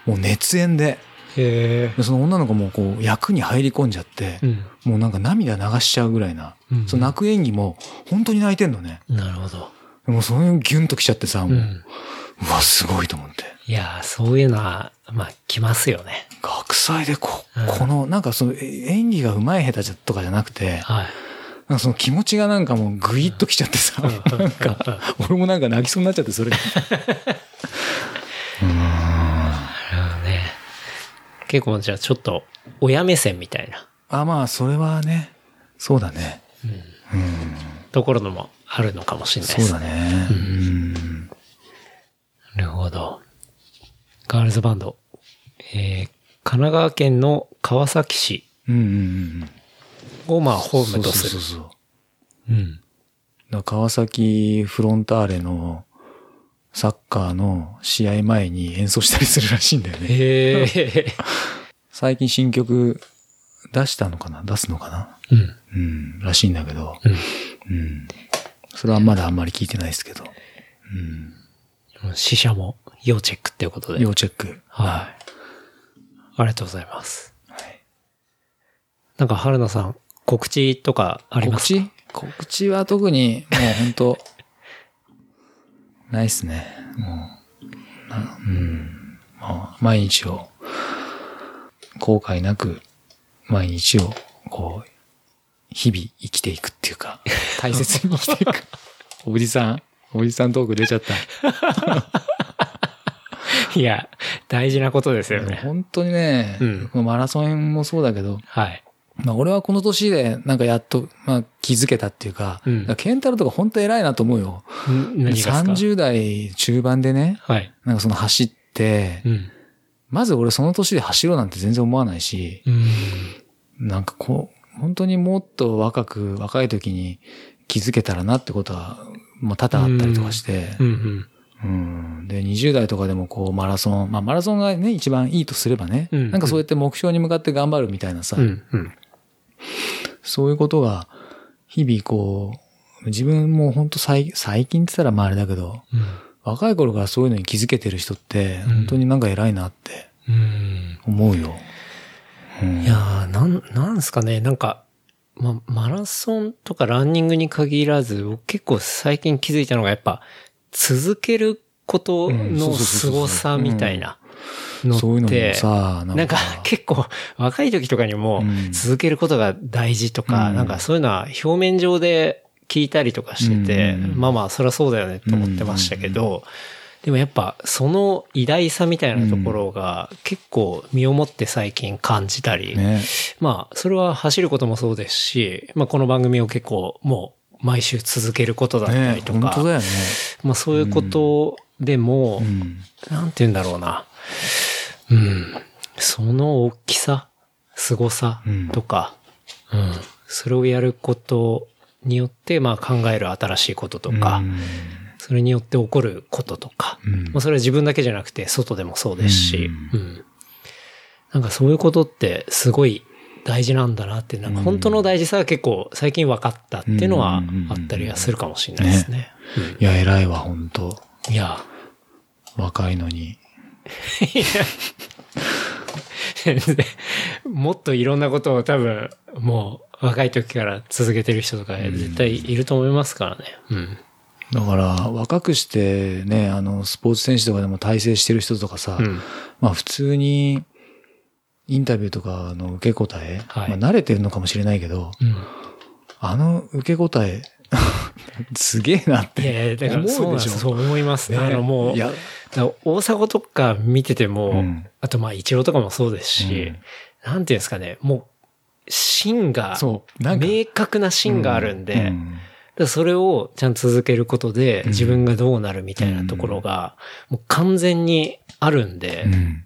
もう熱演で。でその女の子もこう役に入り込んじゃって、うん。もうなんか涙流しちゃうぐらいな。うんその泣く演技も本当に泣いてんのね。なるほど。もうそれギュンときちゃってさ、もう、う。うんわ、すごいと思って。いやー、そういうのは、まあ、来ますよね。学祭でこ、うんこの、なんかそのえ演技が上手い下手じゃとかじゃなくて、はい。なんかその気持ちがなんかもうグイッときちゃってさ、なんか、俺もなんか泣きそうになっちゃって、それ 結構じゃあちょっと、親目線みたいなあ、まあ、それはね、そうだね。うん。ところのもあるのかもしれないですそうだね。うん。なるほど。ガールズバンド。えー、神奈川県の川崎市うんうんうん。をまあホームとする。そうそうそうそう。うん。川崎フロンターレのサッカーの試合前に演奏したりするらしいんだよね。へえ。最近新曲出したのかな？出すのかな？うん。うん、らしいんだけど。うん。うん。それはまだあんまり聞いてないですけど。死者も要チェックっていうことうん。で。要チェック。はい。ありがとうございます。はい。なんか春菜さん、告知とかありますか？告知？告知は特に、もう本当ないっすね。もう、なうん。まあ、毎日を、後悔なく、毎日を、こう、日々生きていくっていうか、大切に生きていく。おじさん、おじさんトーク出ちゃった。いや、大事なことですよね。本当にね、うんマラソンもそうだけど、はい。まあ俺はこの年でなんかやっと、まあ気づけたっていうか、うんだからケンタロウとか本当偉いなと思うよ。ん何がですか？30代中盤でね、はい。なんかその走って、うん。まず俺その年で走ろうなんて全然思わないし、うん。なんかこう、本当にもっと若く、若い時に気づけたらなってことは、まあ多々あったりとかして、うんうん。うん。で、20代とかでもこうマラソン、まあマラソンがね、一番いいとすればね、うんなんかそうやって目標に向かって頑張るみたいなさ、うんうん。そういうことが、日々こう、自分も本当最最近って言ったらまああれだけど、若い頃からそういうのに気づけてる人って、うん。本当になんか偉いなってうん。思うよ。うん。いやー、なん、なんすかね、なんか、ま、マラソンとかランニングに限らず、僕結構最近気づいたのがやっぱ、続けることの凄さみたいなのって、そういうのもさ、なんか結構若い時とかにもうん。続けることが大事とか、うん。なんかそういうのは表面上で聞いたりとかしてて、うんまあまあそりゃそうだよねと思ってましたけど、でもやっぱその偉大さみたいなところが結構身をもって最近感じたり、ね。まあそれは走ることもそうですし、まあこの番組を結構もう毎週続けることだったねりとか、本当だよね。まあそういうことでも、うん。なんて言うんだろうな。うん。その大きさ、凄さとか、うん、それをやることによって、まあ考える新しいこととか、うん。それによって起こることとか、うん。まあそれは自分だけじゃなくて外でもそうですし、うん。なんかそういうことってすごい大事なんだなって、なんか本当の大事さが結構最近分かったっていうのはあったりはするかもしれないですね。いや、偉いわ、本当。うんいや、若いのに。全然もっといろんなことを多分、もう若い時から続けてる人とか絶対いると思いますからね。うん。だから、若くしてね、あの、スポーツ選手とかでも体制してる人とかさ、うんまあ普通に、インタビューとかの受け答え、はいまあ慣れてるのかもしれないけど、うん。あの受け答え、すげえなってだからそう思うんでしょ？なですそう思いますね。ねあのもう、いや大迫とか見てても、うんあとまあ一郎とかもそうですし、なんていうんですかね、もう、芯が、そうなんか。明確な芯があるんで、それをちゃんと続けることで自分がどうなるみたいなところが、もう完全にあるんで、うん。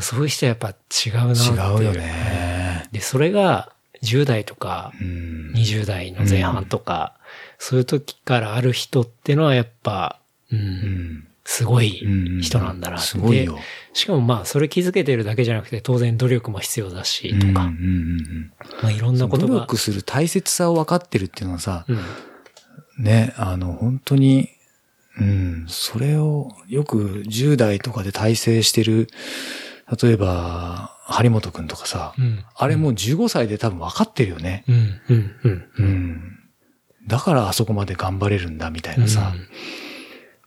そういう人はやっぱ違うなっていう。違うよね。で、それが10代とかうん。20代の前半とか、そういう時からある人ってのはやっぱ、うん、うんすごい人なんだなって。すごいよで。しかもまあ、それ気づけてるだけじゃなくて、当然努力も必要だし、とか、うんうんうんうんまあいろんなことが。努力する大切さを分かってるっていうのはさ、うん。ね、あの、本当に、うん、それをよく10代とかで体制してる、例えば、張本くんとかさ、うん。あれもう15歳で多分分かってるよね。うん、うん、うん。うん。だからあそこまで頑張れるんだみたいなさ。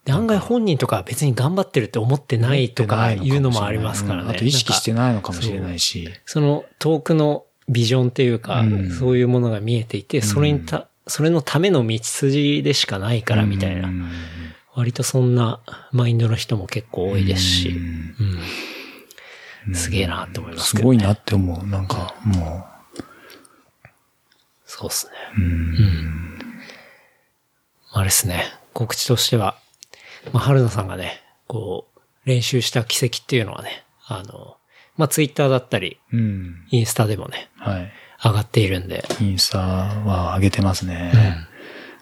で、案外本人とかは別に頑張ってるって思ってないとかいうのもありますからね。うん。あと意識してないのかもしれないし。その遠くのビジョンっていうか、うん。そういうものが見えていて、それにた、それのための道筋でしかないからみたいな、うん。割とそんなマインドの人も結構多いですし、うん。すげえなって思いますけど、ね。すごいなって思う。なんか、もそうですね。う、うん。あれですね。告知としては、まあ、春菜さんがね、こう、練習した奇跡っていうのはね、あの、まあ、ツイッターだったり、うん。インスタでもね、はい。上がっているんで、インスタは上げてますね。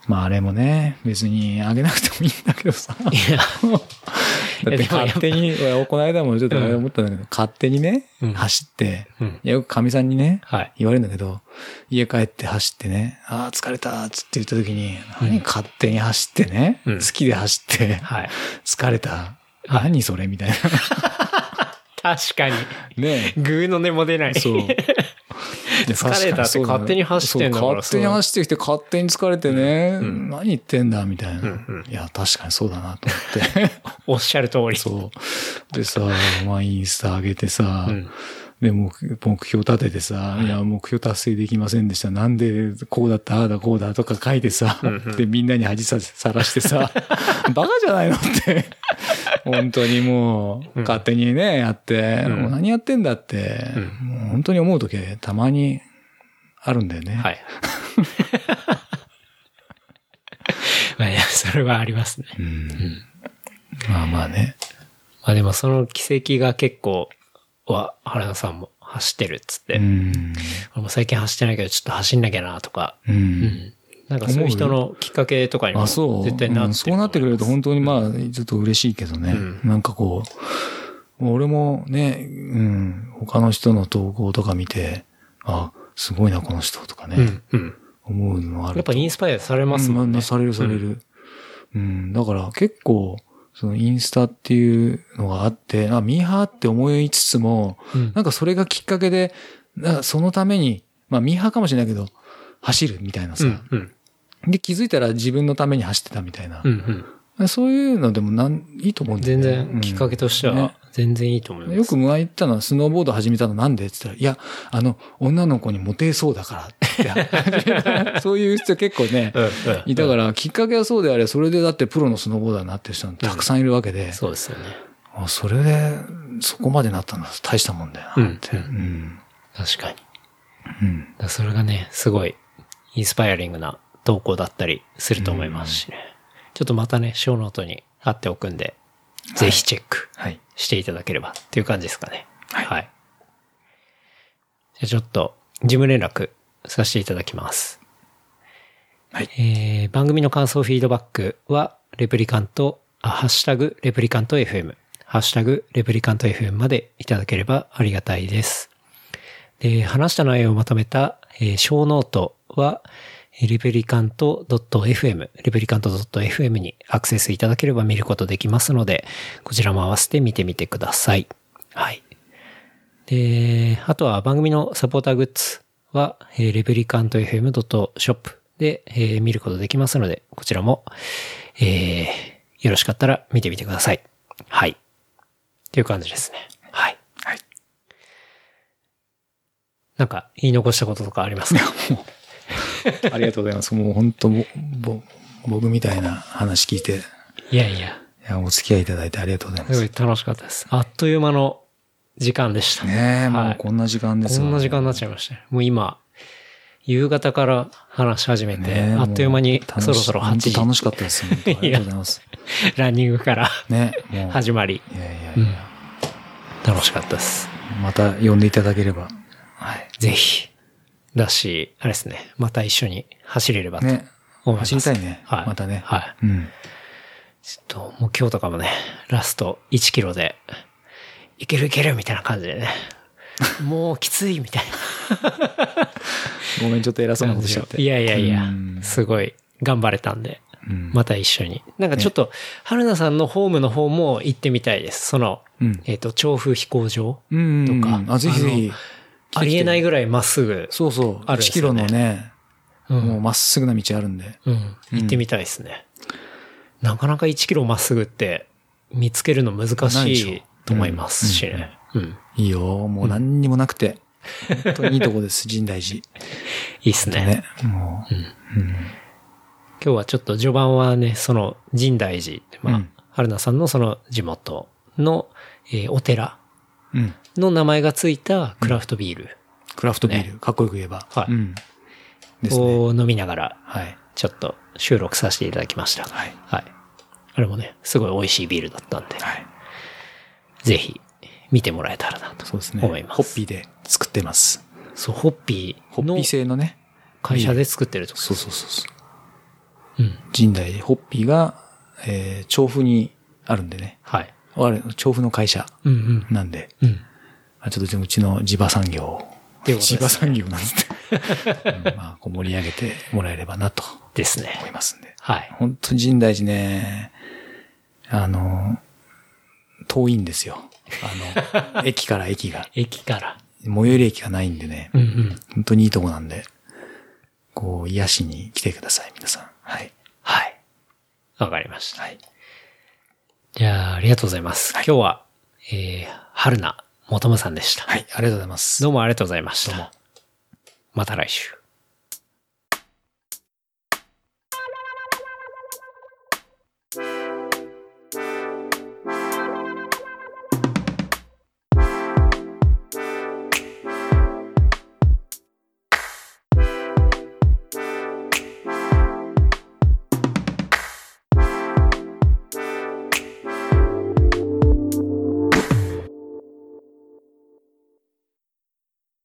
まああれもね、別に上げなくてもいいんだけどさ。だってでもやっぱ勝手に、俺この間もちょっと思ったんだけど、勝手にね、うん走って、うんよく神さんにね、はい。言われるんだけど、家帰って走ってね、ああ、疲れたっつって言った時に、何勝手に走ってね、うん好きで走って、はい。疲れた。何それみたいな。確かに。ねグーの根も出ない。そう。疲れたって勝手に走ってんだから勝手に走ってきて勝手に疲れてね、ん何言ってんだみたいな、うんうんいや、確かにそうだなと思って。おっしゃる通り。そう。でさ、まあインスタ上げてさ、うんで、目目標立ててさ、い、や、目標達成できませんでした。なんで、こうだった、ああだ、こうだとか書いてさ、で、みんなに恥ささらしてさ、バカじゃないのって。本当にもう、勝手にね、やって、んもう何やってんだって、もう本当に思う時たまにあるんだよね。はい。まあいや、それはありますね。うんまあまあね。まあでもその奇跡が結構は、原田さんも走ってるっつって、うん。俺も最近走ってないけどちょっと走んなきゃなとか、う。うんん。なんかそういう人のきっかけとかにもあ、そう。絶対なってる、うんそうなってくれると本当にまあ、ちょっと嬉しいけどね。うんなんかこう、俺もね、うん、他の人の投稿とか見て、あ、すごいな、この人とかね、うん、うん。思うのあるやっぱインスパイアされますもんね。うんされるされる。うん、だから結構、そのインスタっていうのがあって、あ、ミーハーって思いつつも、うんなんかそれがきっかけで、そのために、まあミーハーかもしれないけど、走るみたいなさ、うん、うん。で、気づいたら自分のために走ってたみたいな。うん、うん。そういうのでもなん、いいと思うんだよ全ね。然きっかけとしてうんは全然いいと思います。ねよく前言ったのは、スノーボード始めたのなんでって言ったら、いや、あの、女の子にモテそうだからって。そういう人結構ね、うん、うん。いたから、きっかけはそうであれ、それでだってプロのスノーボーダーになってる人たくさんいるわけで、そうですよね。あそれで、そこまでなったのは大したもんだよなって。ううんん。確かに。うん。それがね、すごいinspiring な投稿だったりすると思いますしね。ちょっとまたね、ショーノートに貼っておくんで、ぜひチェックはい。していただければっていう感じですかね。はいじゃあちょっと、事務連絡させていただきます。はい。えー番組の感想フィードバックは、レプリカント、あ、ハッシュタグ、レプリカント FM、ハッシュタグ、レプリカント FM までいただければありがたいです。で、話した内容をまとめた、えーショーノートは、えーレプリカント .fm、レプリカント .fm にアクセスいただければ見ることできますので、こちらも合わせて見てみてください。はい。で、あとは番組のサポーターグッズは、えーレプリカント FM.shop で、えー見ることできますので、こちらも、えーよろしかったら見てみてください。はい。っていう感じですね。はい。はい。なんか言い残したこととかありますか？ありがとうございます。もう本当ぼ、ぼ、僕みたいな話聞いて、いやいや、いや、お付き合いいただいてありがとうございますす。ごい楽しかったです。あっという間の時間でした。ねえ、もはいうこんな時間ですこわんな時間になっちゃいましたね。もう今、夕方から話し始めて、あっという間にそろそろ8時、本当楽しかったです。ありがとうございます。ランニングからね。始まり、いやいやいや、うん楽しかったです。また呼んでいただければ。はい。ぜひ。だし、あれですね、また一緒に走れればとね。思います。走りたいね。はい。またね。はい。うん。ちょっと、もう今日とかもね、ラスト1キロで、いけるいけるみたいな感じでね、もうきついみたいごめん、ちょっと偉なそうなことしちゃって。いやいやいやうん、すごい頑張れたんで、うんまた一緒に。なんかちょっと、春菜さんのホームの方も行ってみたいです。その、うんえっ、と、調布飛行場うん。とかあ、ぜひぜひ。ありえないぐぐらいまっすぐ、そうそう。1あるんですよねキロのね、うんもうまっすぐな道あるんで。うん、行ってみたいですね。なかなか1キロまっすぐって見つけるの難しいと思いますしね。うん。いいよ。もう何にもなくて。本当にいいとこです、神大寺。いいっすね。ね。もう。今日はちょっと序盤はね、その神大寺まあ、うん春菜さんのその地元の、えーお寺うん。の名前がついたクラフトビールクラフトビール。かっこよく言えば。はいうん。ですね。を飲みながら、はい。ちょっと収録させていただきました。はい。はい。あれもね、すごい美味しいビールだったんで、はい。ぜひ見てもらえたらなとそうですね。思います。ホッピーで作ってます。そう、ホッピーのホッピー製のね。会社で作ってるとこそうそうそうそう。うん。神代ホッピーが、えー、調布にあるんでね。はい。あれ、調布の会社うんなんで、うん。ちょっとうちの地場産業ね地場産業なんつって。うんまあ、こう盛り上げてもらえればなとですね。思いますんで。はい。本当に神代寺ね、あの、遠いんですよ。あの、駅から駅が。駅から。最寄り駅がないんでね。うんうん。本当にいいとこなんで、こう、癒しに来てください、皆さん。はい。はい。わかりました。はい。じゃあ、ありがとうございます。今日は、えー、春菜元夢さんでした。はい、ありがとうございます。どうもありがとうございました。どうも。また来週。